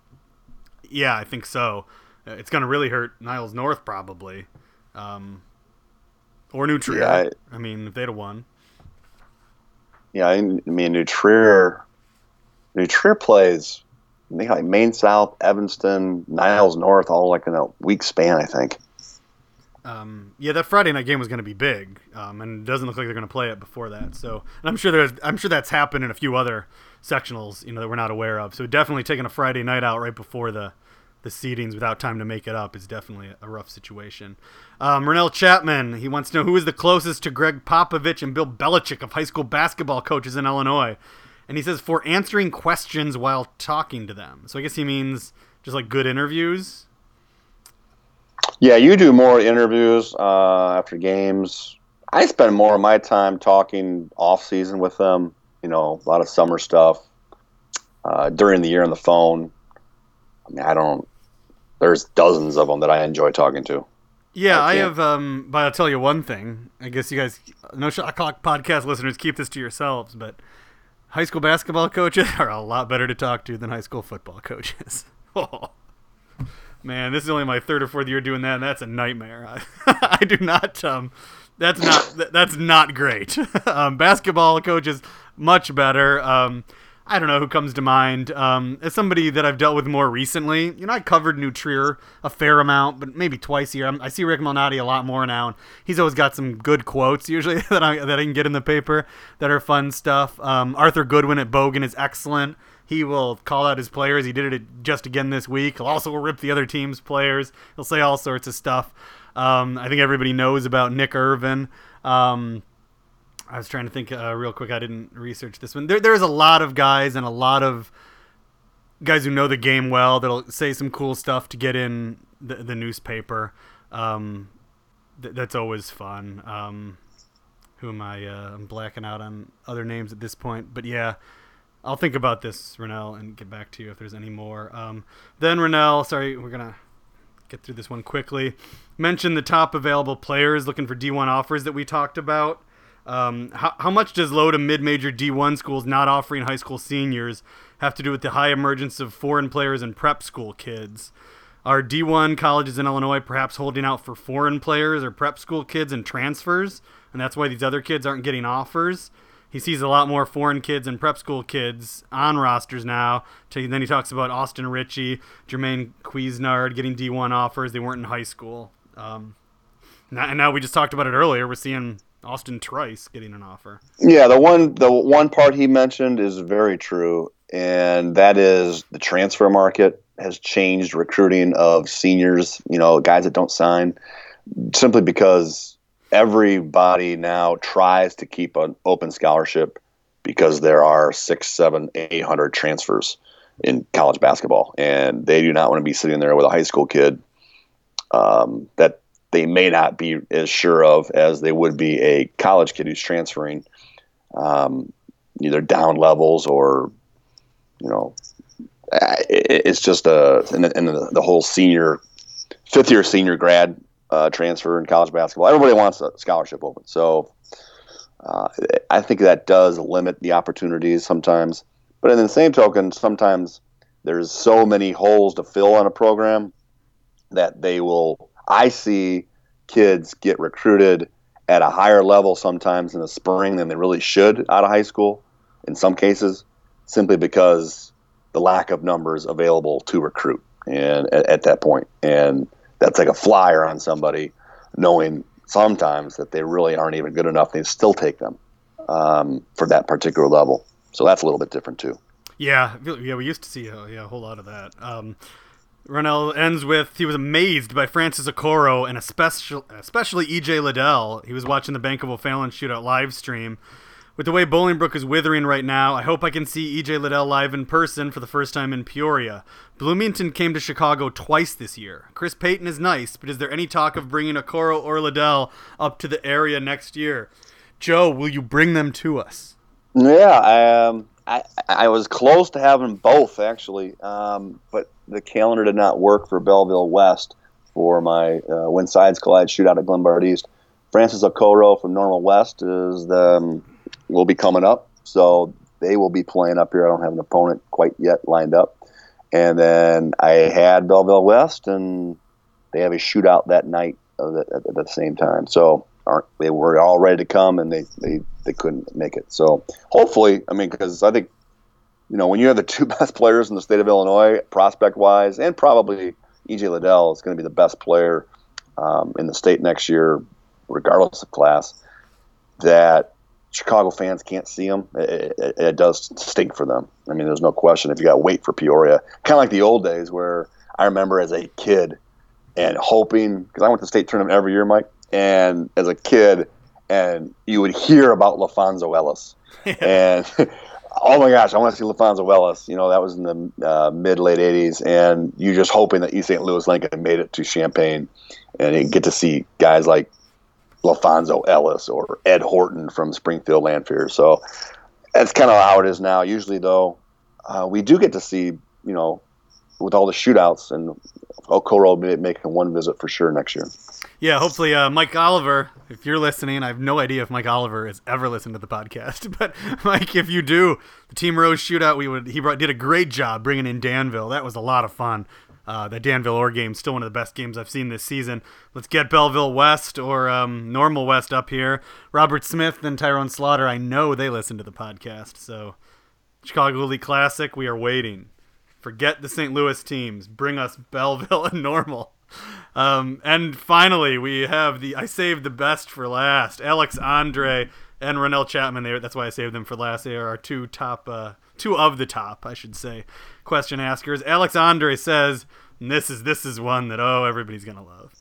Yeah, I think so. Uh, it's going to really hurt Niles North probably, um, or New Trier. Yeah, I, I, mean, if they'd have won. Yeah, I mean, New Trier, New Trier plays they like Maine South, Evanston, Niles North, all like in a week span, I think. Um, yeah, that Friday night game was going to be big, um, and it doesn't look like they're going to play it before that. So, and I'm sure there's, I'm sure that's happened in a few other sectionals, you know, that we're not aware of. So, definitely taking a Friday night out right before the the seedings without time to make it up is definitely a rough situation. Um, Chapman, he wants to know who is the closest to Gregg Popovich and Bill Belichick of high school basketball coaches in Illinois and he says for answering questions while talking to them. So I guess he means just like good interviews. Yeah, you do more interviews uh, after games. I spend more of my time talking off season with them. You know, a lot of summer stuff uh, during the year on the phone. I mean, I don't. There's dozens of them that I enjoy talking to. Yeah, I, I have. Um, but I'll tell you one thing. I guess you guys, no shot clock podcast listeners, keep this to yourselves. But high school basketball coaches [LAUGHS] are a lot better to talk to than high school football coaches. [LAUGHS] Man, this is only my third or fourth year doing that, and that's a nightmare. I, [LAUGHS] I do not. Um, that's not. [COUGHS] That's not great. [LAUGHS] um, basketball coaches much better. Um, I don't know who comes to mind. Um, as somebody that I've dealt with more recently, you know, I covered New Trier a fair amount, but maybe twice a year. I see Rick Malnati a lot more now, and he's always got some good quotes usually [LAUGHS] that I that I can get in the paper that are fun stuff. Um, Arthur Goodwin at Bogan is excellent. He will call out his players. He did it just again this week. He'll also rip the other team's players. He'll say all sorts of stuff. Um, I think everybody knows about Nick Irvin. Um, I was trying to think uh, real quick. I didn't research this one. There, there's a lot of guys and a lot of guys who know the game well that'll say some cool stuff to get in the, the newspaper. Um, th- that's always fun. Um, who am I? Uh, I'm blacking out on other names at this point, but yeah, I'll think about this, Rennell, and get back to you if there's any more. Um, then Rennell, sorry, we're gonna get through this one quickly. Mention the top available players looking for D1 offers that we talked about. Um, how, how much does low to mid major D1 schools not offering high school seniors have to do with the high emergence of foreign players and prep school kids? Are D1 colleges in Illinois perhaps holding out for foreign players or prep school kids and transfers? And that's why these other kids aren't getting offers? He sees a lot more foreign kids and prep school kids on rosters now. Then he talks about Austin Ritchie, Jermaine Couisnard getting D1 offers. They weren't in high school. Um, and now we just talked about it earlier. We're seeing Austin Trice getting an offer. Yeah, the one the one part he mentioned is very true, and that is the transfer market has changed recruiting of seniors. You know, guys that don't sign simply because everybody now tries to keep an open scholarship because there are six, seven, eight hundred transfers in college basketball, and they do not want to be sitting there with a high school kid um, that they may not be as sure of as they would be a college kid who's transferring um, either down levels or you know it's just a and the, the, whole senior fifth year senior grad uh, transfer in college basketball. Everybody wants a scholarship open. So uh, I think that does limit the opportunities sometimes. But in the same token sometimes there's so many holes to fill on a program that they will I see kids get recruited at a higher level sometimes in the spring than they really should out of high school in some cases simply because the lack of numbers available to recruit and at, at that point. And that's like a flyer on somebody knowing sometimes that they really aren't even good enough they still take them um, for that particular level so that's a little bit different too yeah yeah we used to see a, yeah, a whole lot of that um, Ronell ends with he was amazed by Francis Okoro and especially especially EJ Liddell. He was watching the Bank of O'Fallon shootout live stream. With the way Bolingbrook is withering right now, I hope I can see EJ Liddell live in person for the first time in Peoria. Bloomington came to Chicago twice this year. Chris Payton is nice, but is there any talk of bringing Okoro or Liddell up to the area next year? Joe, will you bring them to us? Yeah, um, I I was close to having both actually, um, but the calendar did not work for Belleville West for my uh, When Sides Collide shootout at Glenbard East. Francis Okoro from Normal West is the, um, will be coming up, so they will be playing up here. I don't have an opponent quite yet lined up. And then I had Belleville West, and they have a shootout that night at, at, the same time. So they were all ready to come, and they, they, they couldn't make it. So hopefully, I mean, because I think you know, when you have the [LAUGHS] two best players in the state of Illinois, prospect wise, and probably EJ Liddell is going to be the best player um, in the state next year, regardless of class, that Chicago fans can't see them. It, it, it does stink for them. I mean, there's no question. If you got to wait for Peoria, kind of like the old days where I remember as a kid and hoping, because I went to state tournament every year, Mike, and as a kid, and you would hear about LaFonso Ellis. [LAUGHS] and [LAUGHS] oh my gosh, I want to see LaFonso Ellis. You know, that was in the uh, mid late '80s, and you just hoping that East St. Louis Lincoln made it to Champaign, and you get to see guys like LaFonso Ellis or Ed Horton from Springfield Lanphier. So that's kind of how it is now. Usually, though, uh, we do get to see, you know, with all the shootouts, and Okoro making one visit for sure next year. Yeah, hopefully, uh, Mike Oliver, if you're listening, I have no idea if Mike Oliver has ever listened to the podcast, [LAUGHS] but Mike, if you do, the Team Rose shootout, we would he brought, did a great job bringing in Danville. That was a lot of fun. Uh, the Danville Orr game is still one of the best games I've seen this season. Let's get Belleville West or um, Normal West up here. Robert Smith and Tyrone Slaughter, I know they listen to the podcast. So, Chicago League Classic, we are waiting. Forget the St. Louis teams. Bring us Belleville [LAUGHS] and Normal. Um, and finally, we have the I saved the best for last. Alex Andre and Ronell Chapman. There, that's why I saved them for last. They are our two top, uh, two of the top, I should say, question askers. Alex Andre says, "This is this is one that oh everybody's gonna love."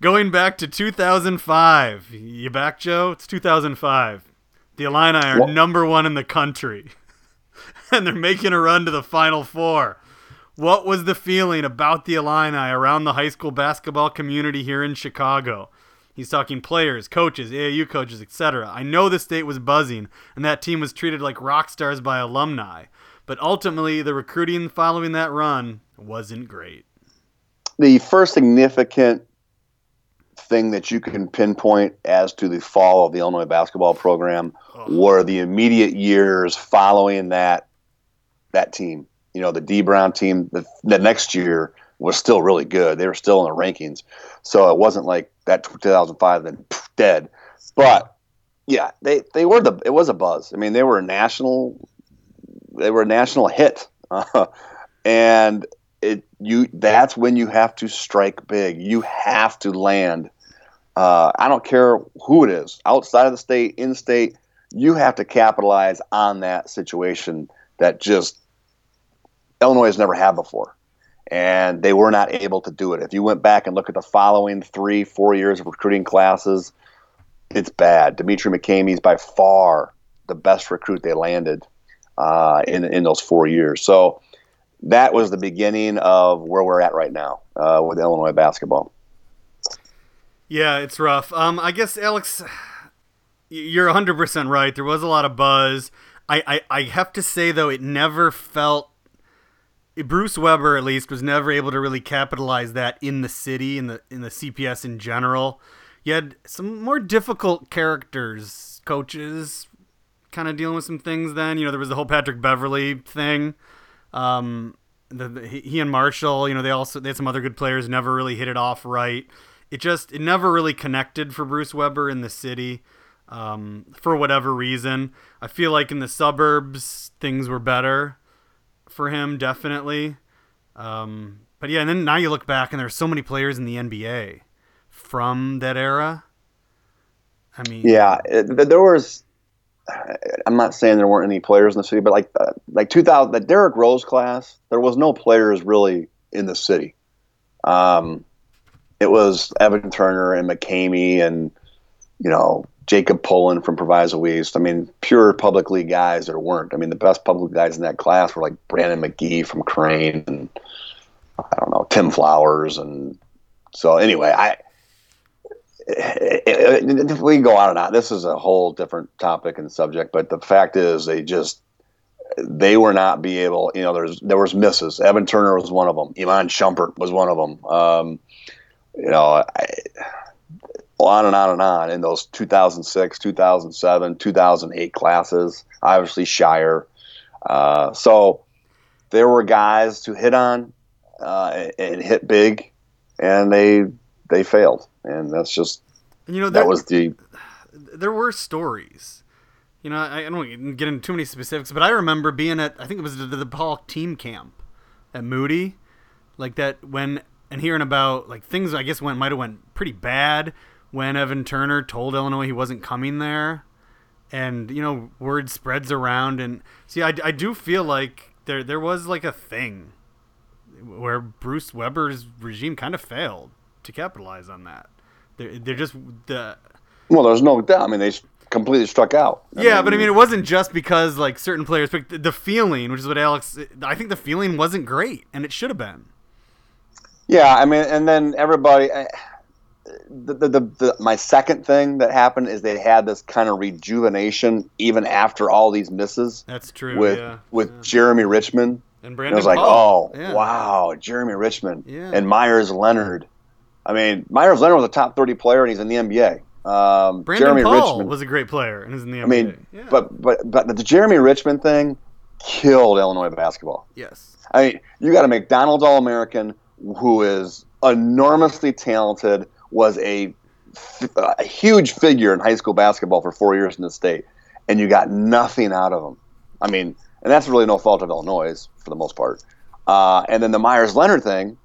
Going back to 2005, you back, Joe? It's 2005. The Illini are what? number one in the country, [LAUGHS] and they're making a run to the Final Four. What was the feeling about the Illini around the high school basketball community here in Chicago? He's talking players, coaches, AAU coaches, etc. I know the state was buzzing, and that team was treated like rock stars by alumni. But ultimately, the recruiting following that run wasn't great. The first significant thing that you can pinpoint as to the fall of the Illinois basketball program oh. were the immediate years following that that team you know, the Dee Brown team the, the next year was still really good. They were still in the rankings. So it wasn't like that 2005 then dead. But yeah, they, they were the, it was a buzz. I mean, they were a national, they were a national hit. [LAUGHS] And it, you, that's when you have to strike big. You have to land. Uh, I don't care who it is, outside of the state, in state, you have to capitalize on that situation that just Illinois has never had before. And they were not able to do it. If you went back and look at the following three, four years of recruiting classes, it's bad. Demetri McCamey is by far the best recruit they landed uh, in in those four years. So that was the beginning of where we're at right now uh, with Illinois basketball. Yeah, it's rough. Um, I guess Alex, you're 100 percent right. There was a lot of buzz. I, I, I have to say though, it never felt Bruce Weber at least was never able to really capitalize that in the city in the in the CPS in general. You had some more difficult characters, coaches, kind of dealing with some things. Then you know there was the whole Patrick Beverley thing. Um, the, the, he and Marshall, you know, they also they had some other good players. Never really hit it off right. It just it never really connected for Bruce Weber in the city. Um, for whatever reason, I feel like in the suburbs things were better for him, definitely. Um, but yeah, and then now you look back and there's so many players in the NBA from that era. I mean, yeah, it, there was. I'm not saying there weren't any players in the city, but like uh, like 2000, the Derrick Rose class, there was no players really in the city. Um, it was Evan Turner and McCamey and you know Jacob Pullen from Proviso East. I mean, pure public league guys there weren't. I mean, the best public guys in that class were like Brandon McGee from Crane and I don't know Tim Flowers and so anyway, I eh, eh, eh, if we go on and on, this is a whole different topic and subject. But the fact is, they just they were not be able. You know, there's there was misses. Evan Turner was one of them. Iman Shumpert was one of them. Um, you know, I, on and on and on in those 2006, 2007, 2008 classes. Obviously, Scheyer. Uh, so there were guys to hit on uh, and hit big, and they they failed, and that's just you know that was the. There were stories. You know, I, I don't get into too many specifics, but I remember being at I think it was the, the Paul team camp at Moody, like that when and hearing about like things I guess went might have went pretty bad when Evan Turner told Illinois he wasn't coming there, and you know word spreads around and see I, I do feel like there there was like a thing where Bruce Weber's regime kind of failed to capitalize on that. They're, they're just the. Well, there's no doubt. I mean, they completely struck out. I yeah, mean, but I mean, it wasn't just because like certain players picked the feeling, which is what Alex. I think the feeling wasn't great, and it should have been. Yeah, I mean, and then everybody. Eh, The, the, the, the, my second thing that happened is they had this kind of rejuvenation even after all these misses. That's true. With yeah. with yeah. Jereme Richmond. And Brandon. And I was Paul. like, oh yeah. wow, Jereme Richmond and Meyers Leonard. I mean, Meyers Leonard was a top thirty player and he's in the NBA. Um, Brandon Jeremy Paul Richmond was a great player and is in the NBA. I mean, but but but the Jereme Richmond thing killed Illinois basketball. yes, I mean, you got a McDonald's All American who is enormously talented, was a, a huge figure in high school basketball for four years in the state, and you got nothing out of him. I mean, and that's really no fault of Illinois for the most part. Uh, and then the Meyers Leonard thing,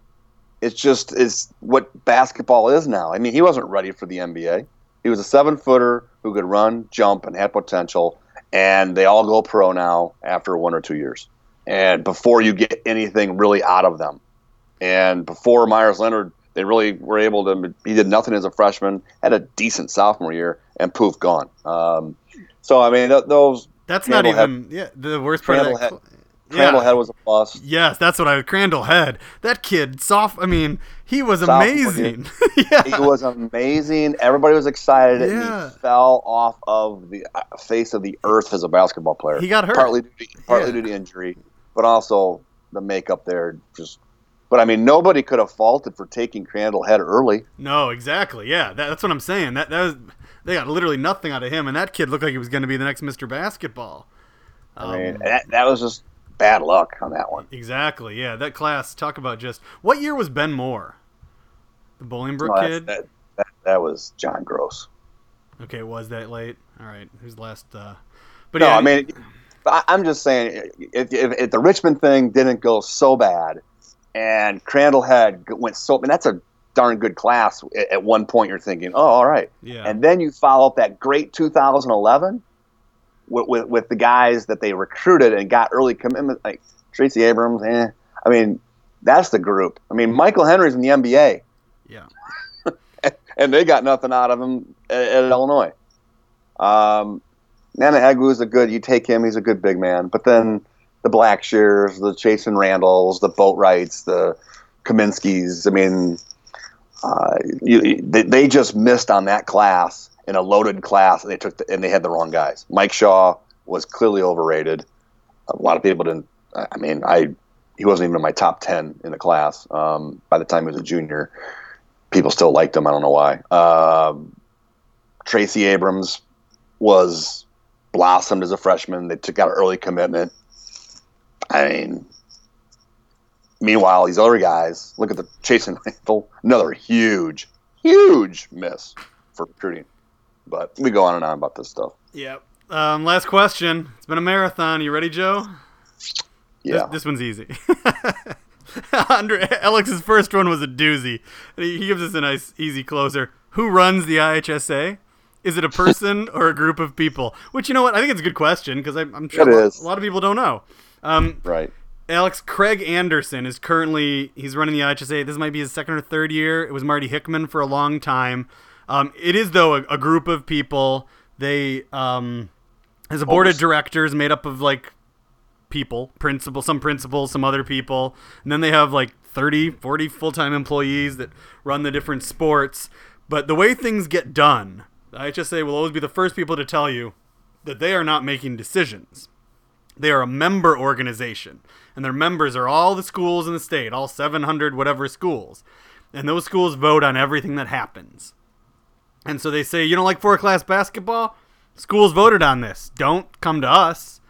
it's just is what basketball is now. I mean, he wasn't ready for the NBA. He was a seven footer who could run, jump, and had potential. And they all go pro now after one or two years. And before you get anything really out of them. And before Meyers Leonard, they really were able to. He did nothing as a freshman, had a decent sophomore year, and poof, gone. Um, so, I mean, th- those. that's not even. yeah, the worst part of Crandall that. had- Crandall yeah. Head was a plus. Yes, that's what I. Crandall Head. That kid, soft. I mean, he was Sophomore amazing. [LAUGHS] yeah. He was amazing. Everybody was excited, and Yeah. he fell off of the uh, face of the earth as a basketball player. He got hurt. partly due to, partly Yeah. due to injury, but also the makeup there just. But I mean, nobody could have faulted for taking Crandall Head early. No, exactly. Yeah, that, that's what I'm saying. That that was they got literally nothing out of him, and that kid looked like he was going to be the next Mr. Basketball. I mean, Um, that, that was just bad luck on that one. exactly. Yeah, that class. Talk about just what year was Ben Moore? The Bolingbrook No, kid. that, that, that was John Gross. Okay, was that late? All right. Who's last? Uh, but no, yeah, I mean, I'm just saying, if, if, if the Richmond thing didn't go so bad, and Crandall had went so, and that's a darn good class. At, one point, you're thinking, oh, all right, yeah, and then you follow up that great 2011 with, with, with the guys that they recruited and got early commitment, like Tracy Abrams. Eh. I mean, that's the group. I mean, Myke Henry's in the NBA, yeah, [LAUGHS] and they got nothing out of him at, at Illinois. Um, Nnanna Egwu is a good. You take him; he's a good big man. But then the Blackshears, the Chasson Randles, the Boatrights, the Kaminskys. I mean, uh, you, they, they just missed on that class in a loaded class, and they took the, and they had the wrong guys. Mike Shaw was clearly overrated. A lot of people didn't. I mean, I he wasn't even in my top ten in the class um, by the time he was a junior. People still liked him. I don't know why. Um, Tracy Abrams was blossomed as a freshman. They took out an early commitment. I mean, meanwhile, these other guys, look at the Chasson Randle, another huge, huge miss for recruiting. But we go on and on about this stuff. Yep. Um, last question. It's been a marathon. You ready, Joe? Yeah. This, this one's easy. [LAUGHS] Andre, Alex's first one was a doozy. He, gives us a nice, easy closer. Who runs the IHSA? Is it a person or a group of people? Which you know what? I think it's a good question because I'm sure a lot, a lot of people don't know. Um, Right. Alex Craig Anderson is currently he's running the IHSA. This might be his second or third year. It was Marty Hickman for a long time. Um, it is though a, a group of people. They um, has a board of directors made up of like people, principal, some principals, some other people, and then they have like 30, 40 full-time employees that run the different sports. But the way things get done, the IHSA will always be the first people to tell you that they are not making decisions. They are a member organization, and their members are all the schools in the state, all 700 whatever schools. And those schools vote on everything that happens. And so they say, you don't like four class basketball? Schools voted on this. Don't come to us.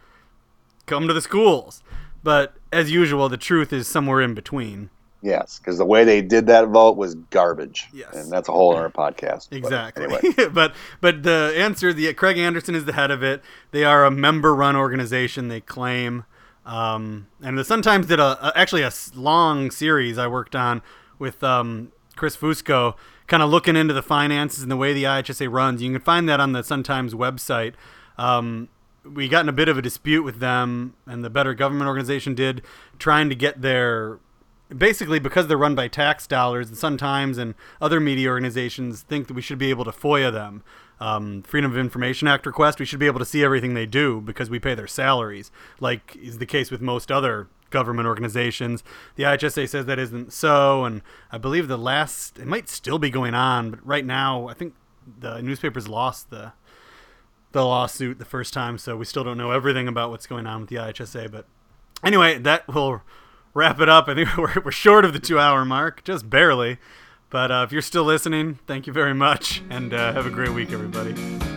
Come to the schools. But as usual, the truth is somewhere in between. Yes, because the way they did that vote was garbage. Yes. And that's a whole other [LAUGHS] podcast. But Exactly. anyway. [LAUGHS] but but the answer, the Craig Anderson is the head of it. They are a member-run organization. They claim, um, and the Sun Times did a, a actually a long series I worked on with um, Chris Fusco, kind of looking into the finances and the way the IHSA runs. You can find that on the Sun Times website. Um, we got in a bit of a dispute with them, and the Better Government Organization did, trying to get their basically because they're run by tax dollars, the Sun Times and other media organizations think that we should be able to FOIA them. Um, Freedom of Information Act request, we should be able to see everything they do because we pay their salaries, like is the case with most other government organizations. The IHSA says that isn't so, and I believe the last, it might still be going on, but right now, I think the newspapers lost the the lawsuit the first time, so we still don't know everything about what's going on with the IHSA. But anyway, that will wrap it up. I think [LAUGHS] we're, we're short of the two hour mark, just barely. But uh, if you're still listening, thank you very much, and uh, have a great week, everybody.